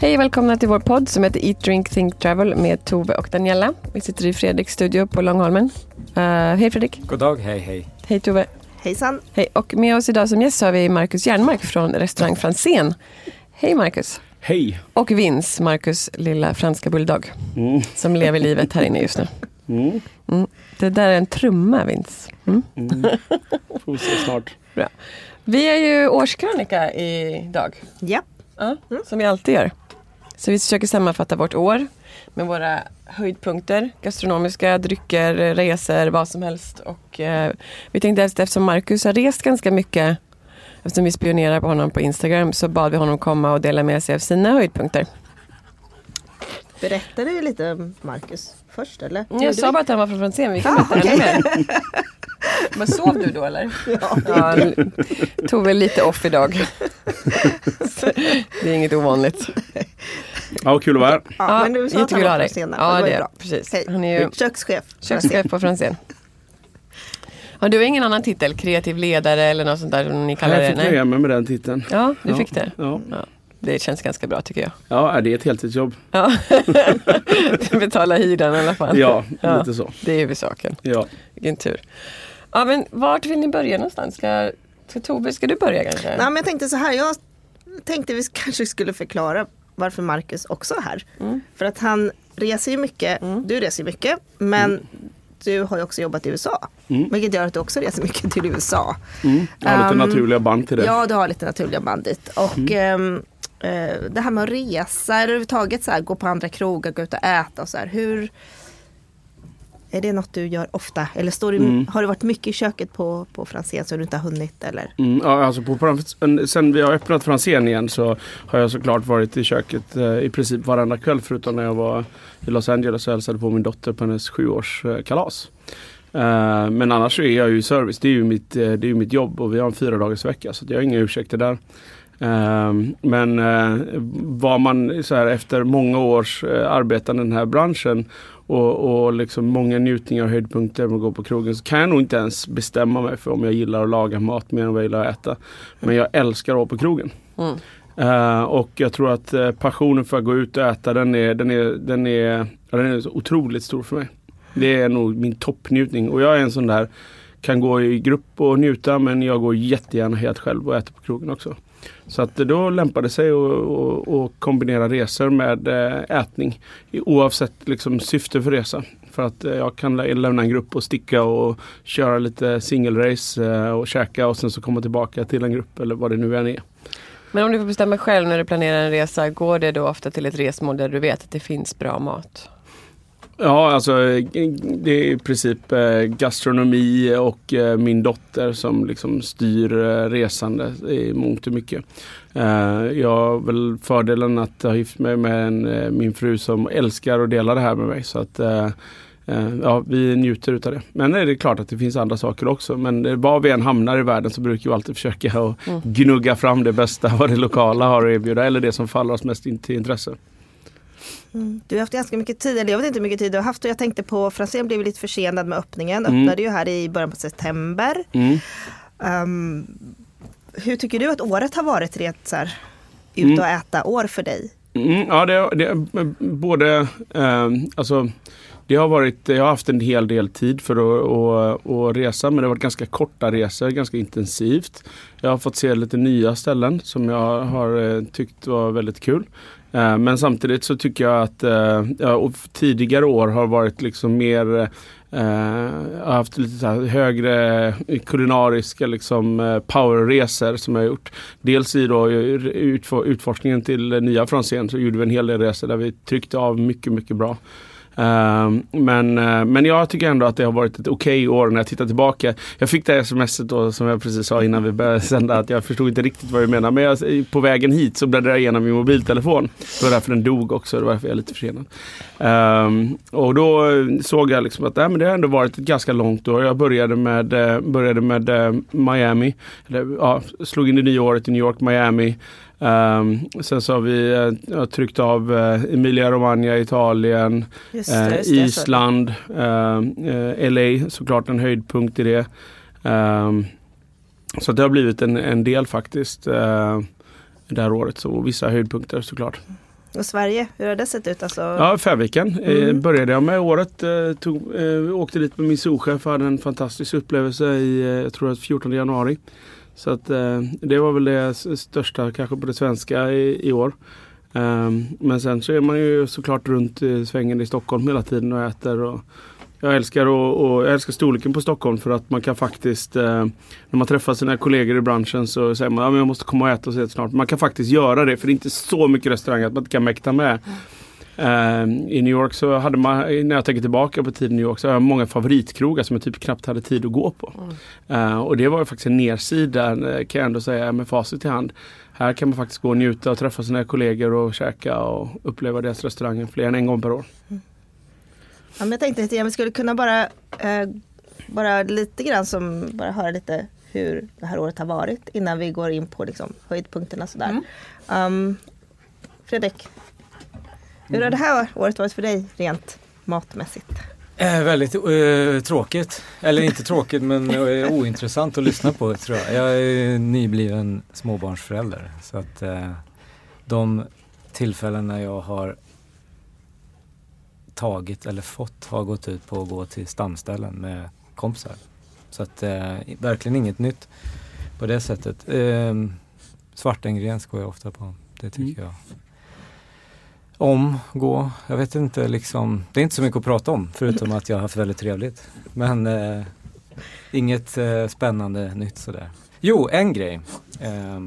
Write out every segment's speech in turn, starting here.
Hej och välkomna till vår podd som heter Eat, Drink, Think, Travel med Tove och Daniela. Vi sitter i Fredriks studio på Långholmen. Uh, hej Fredrik. God dag, hej hej. Hej Tove. Hejsan. Hej. Och med oss idag som gäst har vi Marcus Järnmark från restaurang Franzén. Hej Marcus. Hej. Och Vince, Marcus lilla franska bulldog. Mm. Som lever livet här inne just nu. Mm. Mm. Det där är en trumma Vince. Mm. Mm. Får vi se snart. Bra. Vi är ju årskrönika idag. Ja. ja som vi alltid gör. Så vi försöker sammanfatta vårt år med våra höjdpunkter, gastronomiska, drycker, resor, vad som helst. Och eh, vi tänkte eftersom Marcus har rest ganska mycket, eftersom vi spionerar på honom på Instagram, så bad vi honom komma och dela med sig av sina höjdpunkter. Berättade du lite om Marcus först eller? Jag sa bara att han var från Franzén, vi kan ah, berätta okay. ännu mer. Men sov du då eller? Ja, ja tog väl lite off idag. det är inget ovanligt. Ja, kul att vara här. Ja, men du sa att han var från Franzén. Ja, det är bra. Precis. Hej. Han är ju kökschef. Kökschef på Franzén. Ja, du har ingen annan titel? Kreativ ledare eller något sånt där som ni kallar det? Jag fick nöja mig med den titeln. Ja, du ja. fick det? Ja. ja. Det känns ganska bra tycker jag. Ja, det är ett heltidsjobb. Ja. Betala hyran i alla fall. Ja, ja, lite så. Det är huvudsaken. Ja. Vilken tur. Ja, men vart vill ni börja någonstans? Ska, ska Tove, ska du börja kanske? Nej, men jag tänkte så här. Jag tänkte vi kanske skulle förklara varför Marcus också är här. Mm. För att han reser ju mycket, mm. du reser mycket, men mm. Du har ju också jobbat i USA. Mm. Vilket gör att du också reser mycket till USA. Mm. Jag har lite um, naturliga band till det. Ja, du har lite naturliga band dit. Och um, uh, det här med att resa, eller överhuvudtaget så här, gå på andra krogar, gå ut och äta och så här. Hur, är det något du gör ofta? Eller står du, mm. har du varit mycket i köket på, på Franzén så du inte har hunnit? Eller? Mm, ja, alltså på, sen vi har öppnat Franzén igen så har jag såklart varit i köket eh, i princip varenda kväll förutom när jag var i Los Angeles och hälsade på min dotter på hennes sjuårskalas. Eh, men annars är jag ju service. Det är ju mitt, eh, det är mitt jobb och vi har en fyra dagars vecka så jag har inga ursäkter där. Uh, men uh, var man så här, efter många års arbetande i den här branschen och, och liksom många njutningar och höjdpunkter med att gå på krogen så kan jag nog inte ens bestämma mig för om jag gillar att laga mat mer än vad jag gillar att äta. Men jag älskar att vara på krogen. Mm. Uh, och jag tror att uh, passionen för att gå ut och äta den är, den är, den är, den är så otroligt stor för mig. Det är nog min toppnjutning och jag är en sån där kan gå i grupp och njuta men jag går jättegärna helt själv och äter på krogen också. Så att då lämpade det sig att kombinera resor med eh, ätning oavsett liksom syfte för resan. För att eh, jag kan lämna en grupp och sticka och köra lite singelrace eh, och käka och sen så komma tillbaka till en grupp eller vad det nu än är. Men om du får bestämma själv när du planerar en resa, går det då ofta till ett resmål där du vet att det finns bra mat? Ja, alltså det är i princip eh, gastronomi och eh, min dotter som liksom styr eh, resande i mångt och mycket. Jag har väl fördelen att ha gift mig med en, min fru som älskar att dela det här med mig. Så att Ja, vi njuter utav det. Men det är klart att det finns andra saker också. Men var vi än hamnar i världen så brukar vi alltid försöka att mm. gnugga fram det bästa vad det lokala har att erbjuda eller det som faller oss mest in till intresse. Mm. Du har haft ganska mycket tid, eller jag vet inte hur mycket tid du har haft och jag tänkte på, Franzén blev lite försenad med öppningen, mm. öppnade ju här i början på september. Um, hur tycker du att året har varit rent så här, ut och äta år för dig? Mm, ja, det, det både, eh, alltså det har varit, jag har haft en hel del tid för att, att, att, resa men det har varit ganska korta resor, ganska intensivt. Jag har fått se lite nya ställen som jag har eh, tyckt var väldigt kul. Eh, men samtidigt så tycker jag att eh, ja, tidigare år har varit liksom mer Uh, jag har haft lite så högre kulinariska liksom, powerresor som jag har gjort. Dels i då, utforskningen till nya Franzén så gjorde vi en hel del resor där vi tryckte av mycket, mycket bra. Ehm, men, eh, men jag tycker ändå att det har varit ett okej okay år när jag tittar tillbaka. Jag fick det här smset då som jag precis sa innan vi började sända att jag förstod inte riktigt vad du menar. Men jag, på vägen hit så bläddrade jag igenom min mobiltelefon. Det var därför den dog också. Det var därför jag är lite försenad. Um, och då såg jag liksom att äh, men det har ändå varit ett ganska långt år. Jag började med, eh, började med eh, Miami. Eller, ja, slog in det nya året i New York, Miami. Um, sen så har vi uh, tryckt av uh, Emilia Romagna, Italien, just det, just uh, Island, LA såklart en höjdpunkt i det. Um, så det har blivit en, en del faktiskt det här året. Så vissa höjdpunkter såklart. Och Sverige, hur har det sett ut? Alltså... Ja, Färviken mm. började jag med året. Tog, åkte dit med min souschef och hade en fantastisk upplevelse i, jag tror att 14 januari. Så att eh, det var väl det största kanske på det svenska i, i år. Ehm, men sen så är man ju såklart runt i svängen i Stockholm hela tiden och äter. Och jag, älskar och, och jag älskar storleken på Stockholm för att man kan faktiskt eh, När man träffar sina kollegor i branschen så säger man att ja, jag måste komma och äta och så snart. Man kan faktiskt göra det för det är inte så mycket restauranger att man inte kan mäkta med. Mm. Uh, I New York så hade man, när jag tänker tillbaka på tiden i New York, så har jag många favoritkrogar som jag typ knappt hade tid att gå på. Mm. Uh, och det var faktiskt en nedsida eh, kan jag ändå säga med facit i hand. Här kan man faktiskt gå och njuta och träffa sina kollegor och käka och uppleva deras restauranger fler än en gång per år. Mm. Ja, men jag tänkte att vi skulle kunna bara, uh, bara lite grann som, bara höra lite hur det här året har varit innan vi går in på liksom, höjdpunkterna sådär. Mm. Um, Fredrik, hur har det här året varit för dig rent matmässigt? Eh, väldigt eh, tråkigt. Eller inte tråkigt men eh, ointressant att lyssna på tror jag. Jag är nybliven småbarnsförälder. Så att eh, de tillfällen när jag har tagit eller fått har gått ut på att gå till stamställen med kompisar. Så att eh, verkligen inget nytt på det sättet. Eh, Svartengrens går jag ofta på. Det tycker mm. jag om, gå. Jag vet inte liksom. Det är inte så mycket att prata om förutom att jag har haft väldigt trevligt. Men eh, inget eh, spännande nytt sådär. Jo, en grej. Eh,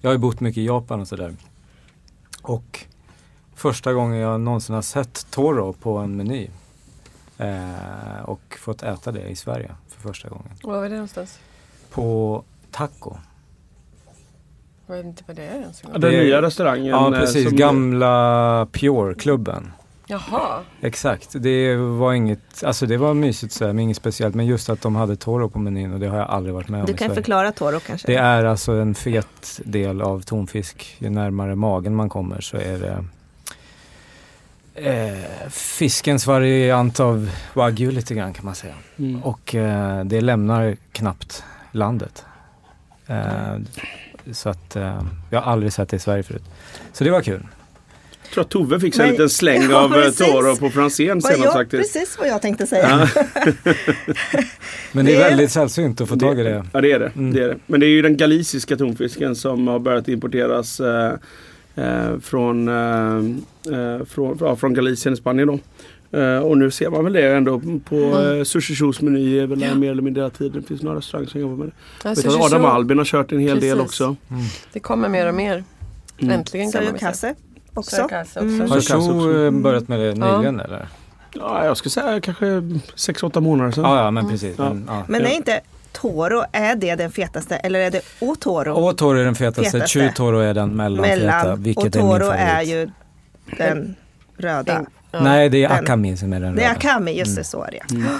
jag har ju bott mycket i Japan och sådär. Och första gången jag någonsin har sett Toro på en meny. Eh, och fått äta det i Sverige för första gången. Var var det någonstans? På Taco. Jag vet inte vad det är ens. Ja, den nya restaurangen. Ja eh, precis, gamla Pure-klubben. Jaha. Exakt, det var inget, alltså det var mysigt så här, men inget speciellt. Men just att de hade Toro på menyn och det har jag aldrig varit med om Du kan förklara Toro kanske? Det är alltså en fet del av tonfisk. Ju närmare magen man kommer så är det eh, fiskens variant av wagyu lite grann kan man säga. Mm. Och eh, det lämnar knappt landet. Eh, så att eh, jag har aldrig sett det i Sverige förut. Så det var kul. Jag tror att Tove fick sig en liten släng ja, av eh. Toro på Franzén senast faktiskt. Precis vad jag tänkte säga. Men det är väldigt sällsynt att få tag i det. Ja det är det. Mm. det är det. Men det är ju den galiciska tonfisken som har börjat importeras eh, eh från, eh, eh, från, ja, från Galicien i Spanien. Då. Uh, och nu ser man väl det ändå på mm. uh, Sushi Shows meny är väl ja. mer eller mindre hela tiden. Det finns några restauranger som jobbar med det. Ja, Vet att Adam Albin har kört en hel Precis. del också. Mm. Det kommer mer och mer. Mm. Äntligen kan man säga. också. också. Mm. Har Show börjat med det nyligen ja. eller? Ja, jag skulle säga kanske 6-8 månader sedan. Ja, ja men precis. Men, ja. men är inte Toro, är det den fetaste eller är det Otoro? Otoro är den fetaste, fetaste. Chu-Toro är den mellanfeta. Mellan. Vilket och Toro är, är ju den röda. Ja, Nej, det är den, Akami som är den Det är Akami, just det, så är det. Mm.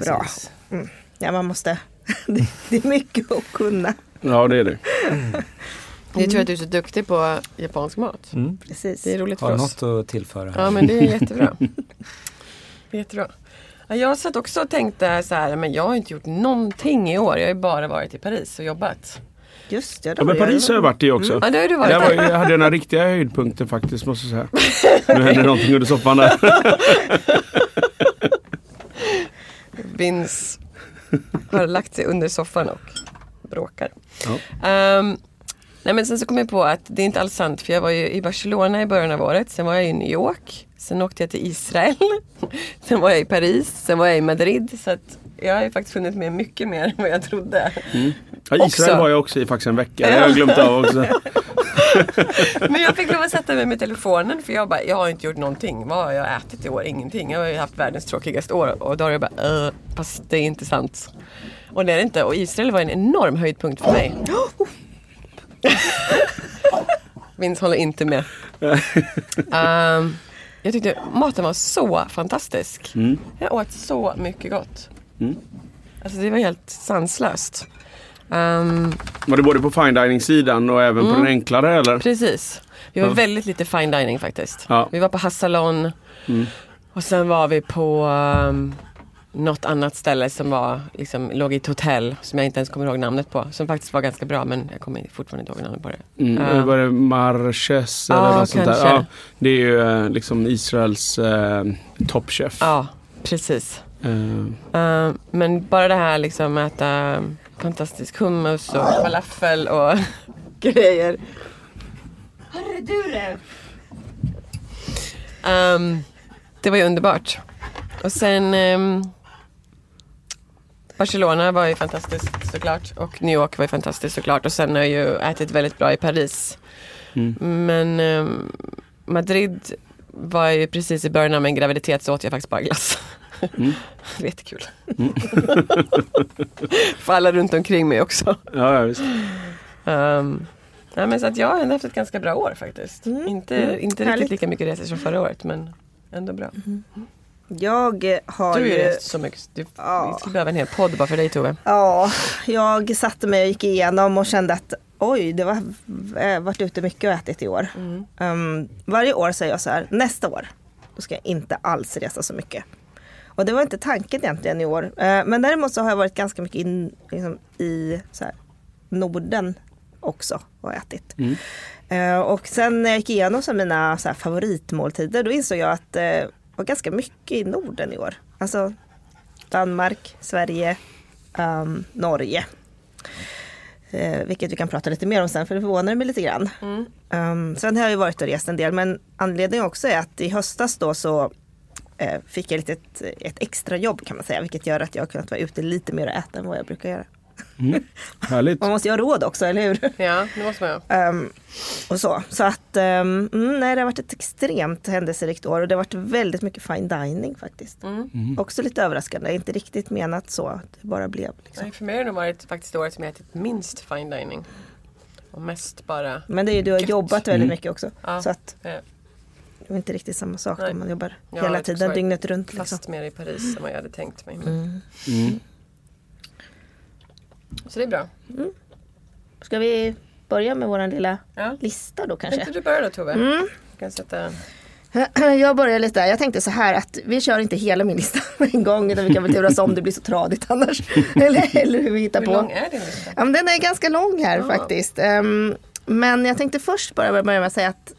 Bra. Mm. Ja, man måste, det, är mycket att kunna. Ja, det är det. Mm. Jag tror att du är så duktig på japansk mat. Mm. Precis. Det är roligt Har för oss. Har något att tillföra. Ja, men det är jättebra. jättebra. Jag satt också och tänkte så här, men jag har inte gjort någonting i år. Jag har ju bara varit i Paris och jobbat. Just det, Ja, men Paris har jag varit i också. Ja, det har du varit. Där var, jag hade några riktiga höjdpunkter faktiskt måste jag säga. Nu hände någonting under soffan där. Vince har lagt sig under soffan och bråkar. Ja. Ehm, nej men sen så kom jag på att det är inte alls sant för jag var ju i Barcelona i början av året. Sen var jag i New York. Sen åkte jag till Israel. Sen var jag i Paris. Sen var jag i Madrid. Så att jag har ju faktiskt funnit med mycket mer än vad jag trodde. Ja, Israel Också. var jag också i faktiskt en vecka. Det har jag glömt av också. Men jag fick lov att sätta mig med telefonen för jag bara, jag har inte gjort någonting. Vad har jag ätit i år? Ingenting. Jag har ju haft världens tråkigaste år. Och då har jag bara, äh, fast det är inte sant. Och det är det inte. Och Israel var en enorm höjdpunkt för mig. Vince håller inte med. Ehm, jag tyckte maten var så fantastisk. Jag åt så mycket gott. Alltså det var helt sanslöst. Ehm, Var det både på fine dining sidan och även på Mm. den enklare eller? Precis. Vi var Ja. väldigt lite fine dining faktiskt. Ja. Vi var på Hassalon och sen var vi på um, något annat ställe som var, liksom, låg i ett hotell som jag inte ens kommer ihåg namnet på. Som faktiskt var ganska bra men jag kommer fortfarande inte ihåg namnet på det. Mm, Ja. Var det Marches eller Ja, något sånt där? Ja, det är ju eh, liksom Israels eh, toppchef. Ja, precis. Eh, Uh, men bara det här liksom äta fantastisk hummus och falafel och grejer. Hörru du det! Ehm, det var ju underbart. Och sen ehm, Barcelona var ju fantastiskt såklart och New York var ju fantastiskt såklart och sen har jag ju ätit väldigt bra i Paris. Men ehm, Madrid var ju precis i början av min graviditet så åt jag faktiskt bara glass. det var jättekul. För alla runt omkring mig också. ja, ja, visst. Um, ja, men så att jag har ändå haft ett ganska bra år faktiskt. Inte, inte riktigt lika mycket resor som förra året men ändå bra. Jag eh, har Du har ju rest så mycket. Du, Ja. Vi skulle behöva en hel podd bara för dig Tove. Ja, jag satte mig och gick igenom och kände att oj, det var eh, varit ute mycket och ätit i år. Um, varje år säger jag så här, nästa år, då ska jag inte alls resa så mycket. Och det var inte tanken egentligen i år. Eh, men däremot så har jag varit ganska mycket in, liksom, i så här, Norden också och ätit. Eh, och sen när jag gick igenom så mina så här, favoritmåltider då insåg jag att det var ganska mycket i Norden i år. Alltså Danmark, Sverige, ehm, Norge. Eh, vilket vi kan prata lite mer om sen för det förvånar mig lite grann. Um, sen har jag ju varit och rest en del men anledningen också är att i höstas då så fick jag lite ett, ett extra jobb kan man säga vilket gör att jag har kunnat vara ute lite mer och äta än vad jag brukar göra. Härligt. Man måste ju ha råd också, eller hur? Ja, det måste man ju. Ehm, och så. Så att um, mm, nej, det har varit ett extremt händelserikt år och det har varit väldigt mycket fine dining faktiskt. Också lite överraskande, inte riktigt menat så. att Det bara blev liksom. Nej, för mig har det nog varit faktiskt året som jag ätit minst fine dining. Och mest bara Men det är ju, du har Gött. jobbat väldigt mycket också. Ja. Så att eh, det är inte riktigt samma sak Nej. om man jobbar Ja, hela tiden, dygnet runt. Liksom. fast mer i Paris än vad jag hade tänkt mig. Mm. Så det är bra. Ska vi börja med vår lilla Ja. lista då Kan kanske? inte du börja då Tove? Mm. Jag kan sätta... Jag börjar lite. Jag tänkte så här att vi kör inte hela min lista med en gång utan vi kan väl turas om det blir så tradigt annars. eller, eller hur vi hittar Hur på. lång är din lista? Ja, men den är ganska lång här faktiskt. Ehm, men jag tänkte först bara börja med att säga att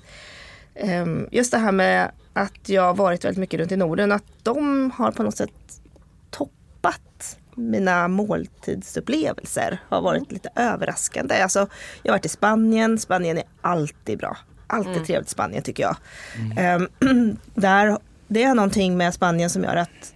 just det här med att jag har varit väldigt mycket runt i Norden, att de har på något sätt toppat mina måltidsupplevelser. Har varit lite överraskande. Alltså, jag har varit i Spanien, Spanien är alltid bra. Alltid trevligt i Spanien tycker jag. Ehm, där, det är någonting med Spanien som gör att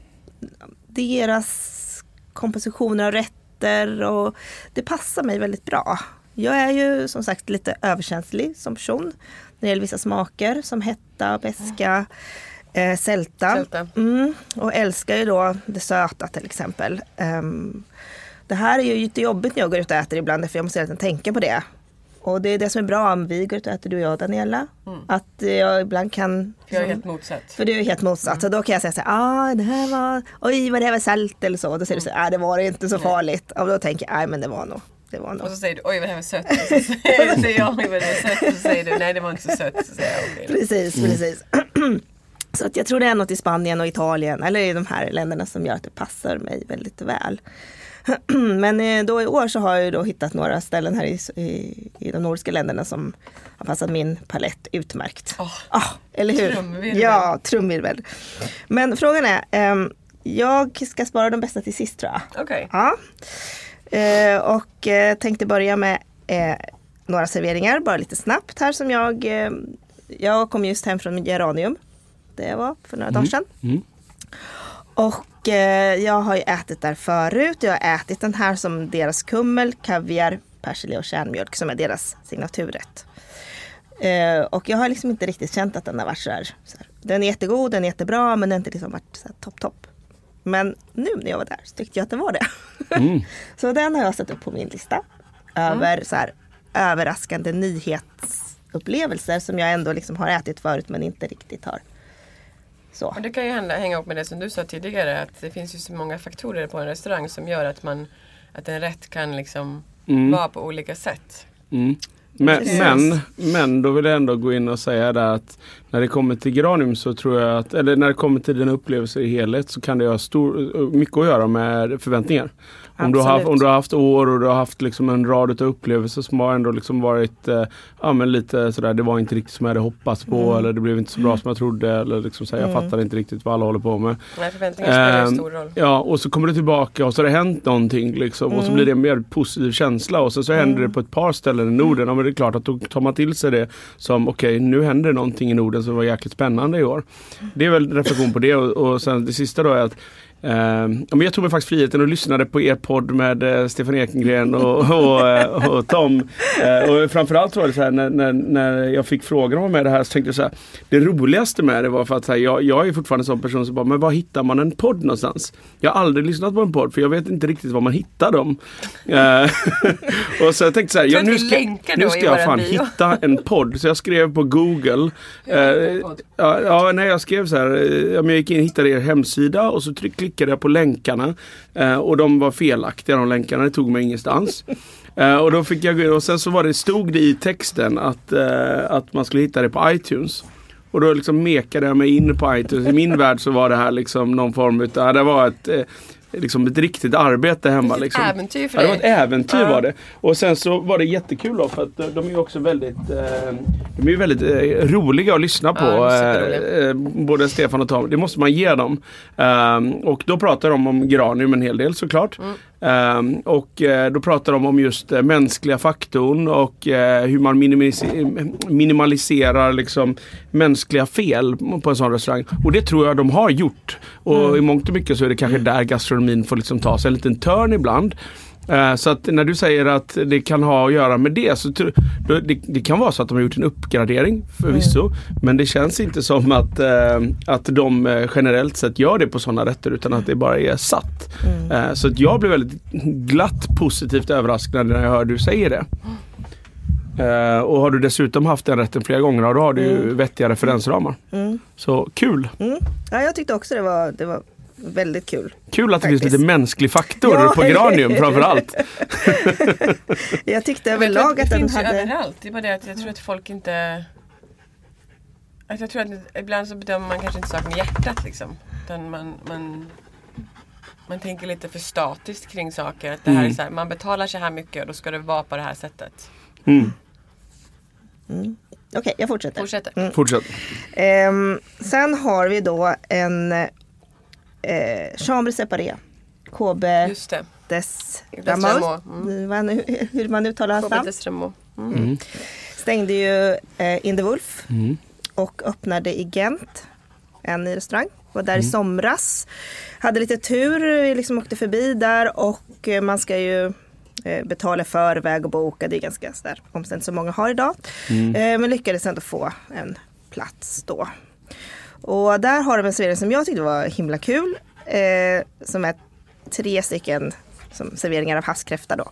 deras kompositioner av rätter och det passar mig väldigt bra. Jag är ju som sagt lite överkänslig som person när det gäller vissa smaker som hetta, beska, eh, sälta. Sälta. Mm, och älskar ju då det söta till exempel. Ehm, det här är ju lite jobbigt när jag går ut och äter ibland för jag måste hela tiden tänka på det. Och det är det som är bra om vi går ut och äter du och jag Daniela. Att jag ibland kan Mm. För jag är helt motsatt. för du är helt motsatt. Så då kan jag säga så här, ah, det här var, oj vad det här var salt eller så. Då säger du så här, ah, det var inte så farligt. Och då tänker jag, nej men det var nog. Det var nog. Och så säger du oj vad det här var sött. Och så säger jag oj vad det var sött. Och så säger du nej det var inte så sött. Så säger jag då. Precis, precis. Så att jag tror det är något i Spanien och Italien eller i de här länderna som gör att det passar mig väldigt väl. Men eh, då i år så har jag ju då hittat några ställen här i, i, i de nordiska länderna som har passat min palett utmärkt. Åh, Ah, eller hur? trumvirvel. Ja, trumvirvel. Men frågan är, ehm, jag ska spara de bästa till sist tror jag. Okej. Ja. Eh, och eh, tänkte börja med eh, några serveringar, bara lite snabbt här som jag... Jag kom just hem från Geranium. Det var för några dagar sedan. Mm. Och eh, jag har ju ätit där förut. Jag har ätit den här som deras kummel, kaviar, persilja och kärnmjölk som är deras signaturrätt. Och jag har liksom inte riktigt känt att den har varit så här. Den är jättegod, den är jättebra men den har inte liksom varit så här topp topp. Men nu när jag var där så tyckte jag att den var det. Mm. så den har jag satt upp på min lista. Över så här, överraskande nyhetsupplevelser som jag ändå liksom har ätit förut men inte riktigt har. Så. Och det kan ju hända, hänga upp med det som du sa tidigare att det finns ju så många faktorer på en restaurang som gör att man att en rätt kan liksom Mm. vara på olika sätt. Mm. Men, men, men då vill jag ändå gå in och säga där att när det kommer till Granium så tror jag att, eller när det kommer till din upplevelse i helhet så kan det ha stor, mycket att göra med förväntningar. Om du, har haft, om du har haft år och du har haft liksom en rad av upplevelser som har ändå liksom varit eh, ja, men lite sådär, det var inte riktigt som jag hade hoppats på Mm. eller det blev inte så bra som jag trodde. Eller liksom så här, jag Mm. fattar inte riktigt vad alla håller på med. Nej, förväntningar spelar Ehm, stor roll. Ja, och så kommer du tillbaka och så har det hänt någonting liksom, och så Mm. blir det en mer positiv känsla och sen så händer det på ett par ställen i Norden. Ja, men det är klart att då tar man till sig det som okej, nu händer det någonting i Norden som var jäkligt spännande i år. Det är väl reflektion på det och, och sen det sista då är att men jag tog mig faktiskt friheten och lyssnade på er podd med eh, Stefan Ekengren och, och, eh, och Tom. Eh, och framförallt var det så här när, när, när jag fick frågan om med det här så tänkte jag så här. Det roligaste med det var för att här, jag, jag är fortfarande en sån person som bara, men var hittar man en podd någonstans? Jag har aldrig lyssnat på en podd för jag vet inte riktigt var man hittar dem. Och så jag tänkte så här, ja, nu ska, nu ska jag fan hitta en podd. Så jag skrev på Google. Ja, ja, nej, jag skrev så här. Jag gick in och hittade er hemsida och så tryck, klickade jag på länkarna. Eh, och de var felaktiga de länkarna. Det tog mig ingenstans. Eh, och då fick jag gå in och sen så var det, stod det i texten att, eh, att man skulle hitta det på iTunes. Och då liksom mekade jag mig in på iTunes. I min värld så var det här liksom någon form utav, det var ett, eh, liksom ett riktigt arbete hemma. Ett Liksom. äventyr för Ja, det var ett äventyr var det. Och sen så var det jättekul då för att eh, de är ju också väldigt eh, De är ju väldigt eh, roliga att lyssna på. Ja, både Stefan och Tom. Det måste man ge dem. Ehm, och då pratar de om Granium en hel del såklart. Mm. Ehm, och eh, då pratar de om just eh, mänskliga faktorn och eh, hur man minimaliserar liksom mänskliga fel på en sån restaurang. Och det tror jag de har gjort. Och Mm. i mångt och mycket så är det kanske där gastronomin får liksom ta sig en liten törn ibland. Eh, Så att när du säger att det kan ha att göra med det så det, det kan vara så att de har gjort en uppgradering förvisso. Men det känns inte som att, eh, att de eh, generellt sett gör det på sådana rätter utan att det bara är satt. Eh, Så att jag blev väldigt glatt positivt överraskad när jag hör du säger det. Och har du dessutom haft den rätten flera gånger, då har du ju vettiga referensramar. Mm. Så kul! Mm. Ja, jag tyckte också det var, det var väldigt kul. Kul att det finns lite mänsklig faktor Ja, på Granium framförallt. Jag tyckte jag överlag det att den finns ju hade... överallt. Det är bara det att jag tror att folk inte... Att jag tror att ibland så bedömer man kanske inte saker med hjärtat liksom. Utan man, man, man tänker lite för statiskt kring saker. Att det här Mm. är så här, man betalar så här mycket och då ska det vara på det här sättet. Mm. Okej, jag fortsätter. Fortsätter. Fortsätt. Ehm, sen har vi då en eh, chambre séparé. KB des. Rameaux, mm. Hur man uttalar hans namn. Strömmo. Mm. Mm. Stängde ju eh, In the Wolf Mm. och öppnade i Gent. En ny restaurang. Var där i Mm. somras. Hade lite tur, vi liksom åkte förbi där och eh, man ska ju eh, betala förväg och boka. Det är ganska omständigt som många har idag. Mm. Eh, men lyckades ändå få en plats då. Och där har de en servering som jag tyckte var himla kul. Eh, som är tre stycken som serveringar av havskräfta då.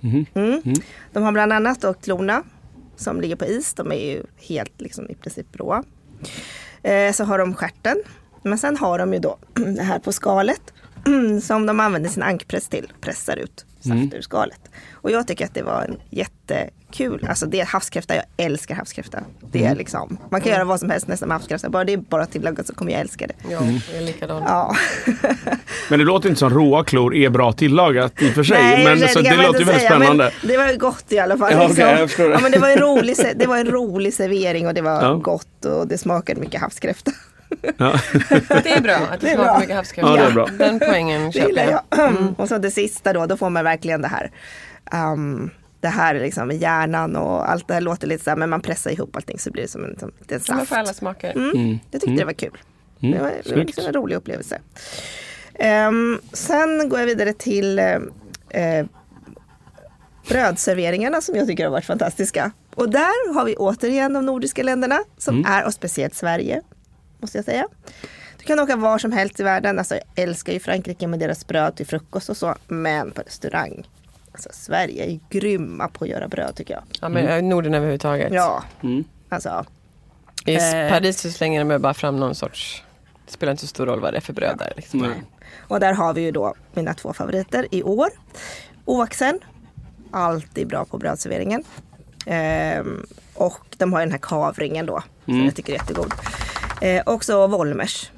Mhm. Mm. Mm. De har bland annat då klorna som ligger på is. De är ju helt liksom i princip råa. Eh, så har de stjärten. Men sen har de ju då det här på skalet som de använder sin ankpress till. Pressar ut saft Mm. ur skalet. Och jag tycker att det var en kul. Alltså det är havskräfta, jag älskar havskräfta. Det är Mm. liksom, man kan göra vad som helst nästan med havskräfta. Bara det är bara tillagat så kommer jag älska det. Ja, jag är likadan. Ja. Men det låter inte som råa klor är bra tillagat i och för sig. Nej, men det så kan det man låter ju väldigt spännande. Men det var gott i alla fall. Ja, liksom. förstår det. ja, men det, var en rolig, det var en rolig servering och det var Ja. gott och det smakade mycket havskräfta. Ja. Det är bra att det Det smakar mycket havskräfta. Ja, det är bra. Den poängen Det köper jag. jag. Och så det sista då, då får man verkligen det här. Um, det här liksom med hjärnan och allt det här låter lite så här, men man pressar ihop allting så blir det som en, som en saft. för alla smaker. Mm. Jag tyckte det var kul. Mm, Det var, det var liksom en rolig upplevelse. Ehm, sen går jag vidare till eh, brödserveringarna som jag tycker har varit fantastiska. Och där har vi återigen de nordiska länderna som Mm. är, och speciellt Sverige, måste jag säga. Du kan åka var som helst i världen. Alltså, jag älskar ju Frankrike med deras bröd till frukost och så. Men på restaurang, alltså Sverige är ju grymma på att göra bröd tycker jag. Ja, men mm. Norden överhuvudtaget. Ja, Mm. alltså. I Eh. Paris så slänger de bara fram någon sorts, det spelar inte så stor roll vad det är för bröd där. Liksom. Nej. Och där har vi ju då mina två favoriter i år. Oaxen, alltid bra på brödserveringen. Ehm, och de har ju den här kavringen då, som Mm. jag tycker är jättegod. Eh, också Volmers,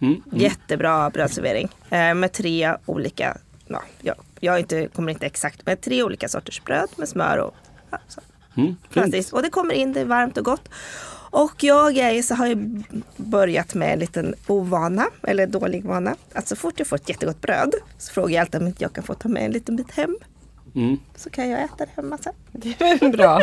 Mm. jättebra brödservering. Eh, med tre olika, ja, jag, jag inte, kommer inte exakt, men tre olika sorters bröd med smör och ja, så. Mm. Fantastiskt. Och det kommer in, det är varmt och gott. Och jag är, så har ju börjat med en liten ovana, eller dålig vana. Att så fort jag får ett jättegott bröd så frågar jag alltid om inte jag kan få ta med en liten bit hem. Mm. Så kan jag äta det hemma sen. Det är bra.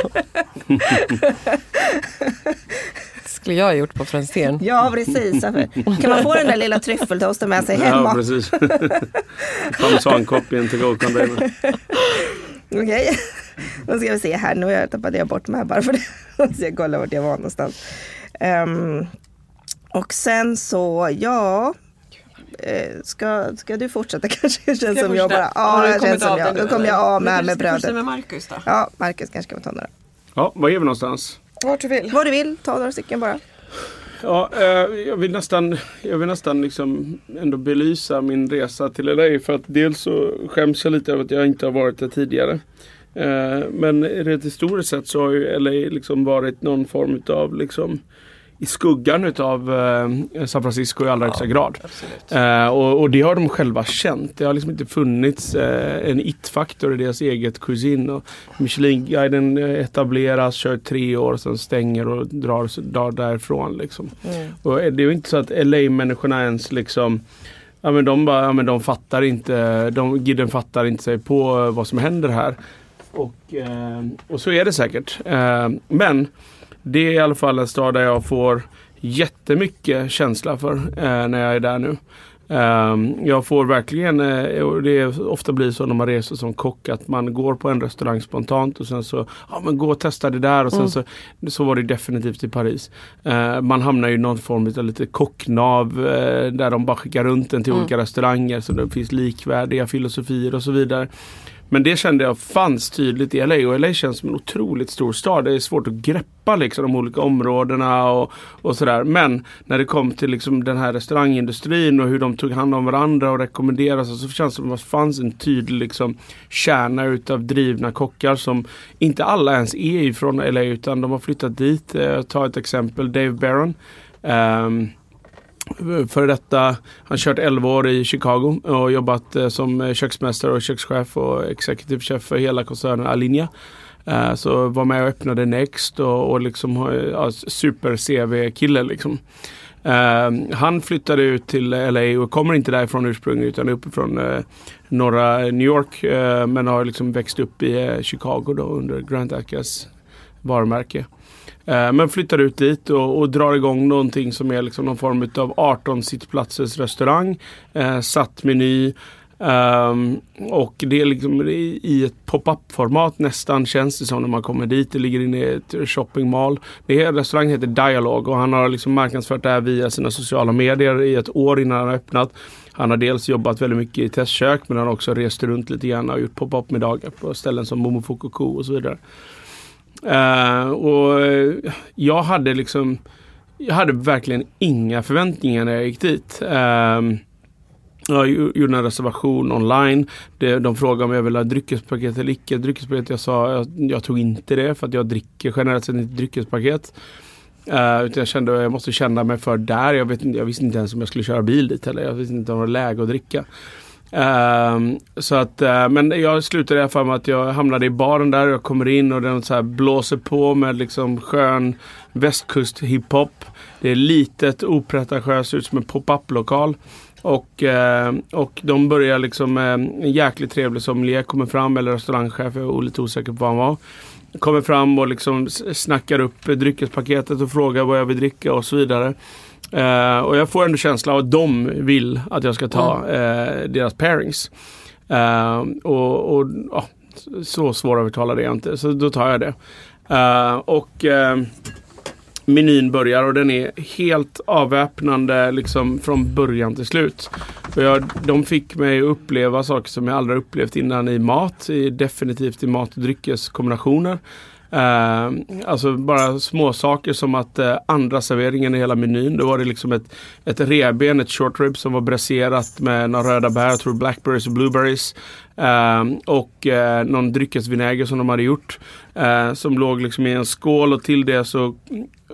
det skulle jag ha gjort på Franzén. Ja precis. Varför- Kan man få den där lilla tryffeltoasten med sig Ja, hemma? precis. Parmesankopp i en to-go-container. Okej. Då ska vi se här. Nu har jag tappade jag bort mig här bara för det. Så jag kollar vart jag var någonstans. Ehm, och sen så, ja. Eh, Ska, ska du fortsätta kanske? Det känns som jag bara, ja, det känns som jag. Då kommer jag av med, med brödet. med Marcus då? Ja, Marcus kanske kan få ta några. Ja, var är vi någonstans? Vart du vill. Vad du vill, ta några stycken bara. Ja, eh, jag vill nästan, jag vill nästan liksom ändå belysa min resa till LA. För att dels så skäms jag lite över att jag inte har varit där tidigare. Eh, men rent historiskt sett så har ju LA liksom varit någon form utav liksom i skuggan utav eh, San Francisco i allra högsta grad. Eh, och, och det har de själva känt. Det har liksom inte funnits eh, en it-faktor i deras eget kusin. Och Michelin-guiden eh, etableras, kör tre år, sen stänger och drar, drar därifrån. Liksom. Mm. Och det är ju inte så att LA-människorna ens liksom Ja men de bara, ja men de fattar inte, de, giden fattar inte sig på eh, vad som händer här. Och, eh, och så är det säkert. Eh, men det är i alla fall en stad där jag får jättemycket känsla för eh, när jag är där nu. Um, jag får verkligen, eh, och det är, ofta blir så när man reser som kock att man går på en restaurang spontant och sen så, ja men gå och testa det där och sen så, så var det definitivt i Paris. Eh, man hamnar i någon form av lite kocknav eh, där de bara skickar runt en till olika restauranger så det finns likvärdiga filosofier och så vidare. Men det kände jag fanns tydligt i LA och LA känns som en otroligt stor stad. Det är svårt att greppa liksom, de olika områdena och, och sådär. Men när det kom till liksom, den här restaurangindustrin och hur de tog hand om varandra och rekommenderade så, så känns det som att det fanns en tydlig liksom, kärna utav drivna kockar som inte alla ens är ifrån LA utan de har flyttat dit. Jag ta ett exempel, Dave Barron. Um, för detta, han kört 11 år i Chicago och jobbat eh, som köksmästare och kökschef och executive chef för hela koncernen Alinea. Eh, så var med och öppnade Next och, och liksom eh, ja, super CV-kille liksom. Han flyttade ut till LA och kommer inte därifrån ursprungligen utan uppifrån norra New York men har liksom växt upp i Chicago då under Grant Acas varumärke. Eh, men flyttar ut dit och, och drar igång någonting som är liksom någon form av 18 sittplatsers restaurang. Eh, satt meny. Um, ehm, och det är liksom i, i ett pop-up format nästan känns det som när man kommer dit. Det ligger inne i ett shoppingmall. Det här restaurangen heter Dialog och han har liksom marknadsfört det här via sina sociala medier i ett år innan han har öppnat. Han har dels jobbat väldigt mycket i testkök men han har också rest runt lite grann och gjort pop-up middagar på ställen som Momofuku och så vidare. Uh, och jag hade liksom Jag hade verkligen inga förväntningar när jag gick dit. Uh, Jag gjorde en reservation online. De frågade om jag ville ha dryckespaket eller icke dryckespaket. Jag sa jag, jag tog inte det för att jag dricker generellt sett inte dryckespaket. Uh, utan jag kände att jag måste känna mig för där. Jag, vet, jag visste inte ens om jag skulle köra bil dit heller. Jag visste inte om det var läge att dricka. Uh, så att, uh, men jag slutade i alla fall med att jag hamnade i baren där. Jag kommer in och den så här blåser på med liksom skön västkust hiphop. Det är litet opretentiöst, ut som en pop-up lokal. Och, uh, och de börjar liksom, en jäkligt trevlig sommelier kommer fram, eller restaurangchef, jag är lite osäker på vad han var kommer fram och liksom snackar upp dryckespaketet och frågar vad jag vill dricka och så vidare. Uh, och jag får ändå känsla av att de vill att jag ska ta uh, deras pairings. Uh, och, och så svårövertalad är jag inte, så då tar jag det. och menyn börjar och den är helt avväpnande liksom från början till slut. Och jag, de fick mig uppleva saker som jag aldrig upplevt innan i mat, i, definitivt i mat och dryckeskombinationer. Eh, alltså bara små saker som att eh, andra serveringen i hela menyn. Då var det liksom ett, ett reben, ett short rib som var braserat med några röda bär, jag tror blackberries och blueberries. Eh, och någon dryckesvinäger som de hade gjort. som låg liksom i en skål och till det så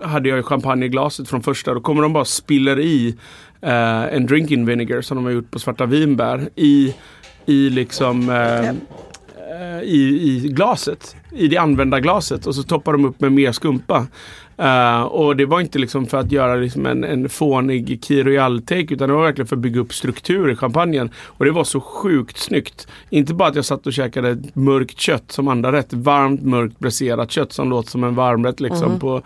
hade jag champagne i glaset från första. Då kommer de bara spiller i en drinking vinegar som de har gjort på svarta vinbär i, i liksom i, i glaset. I det använda glaset och så toppar de upp med mer skumpa. Uh, och det var inte liksom för att göra liksom en, en fånig Key Royal-take utan det var verkligen för att bygga upp struktur i champagnen. Och det var så sjukt snyggt. Inte bara att jag satt och käkade mörkt kött som andra rätt. Varmt mörkt braserat kött som låter som en varmrätt liksom mm. på,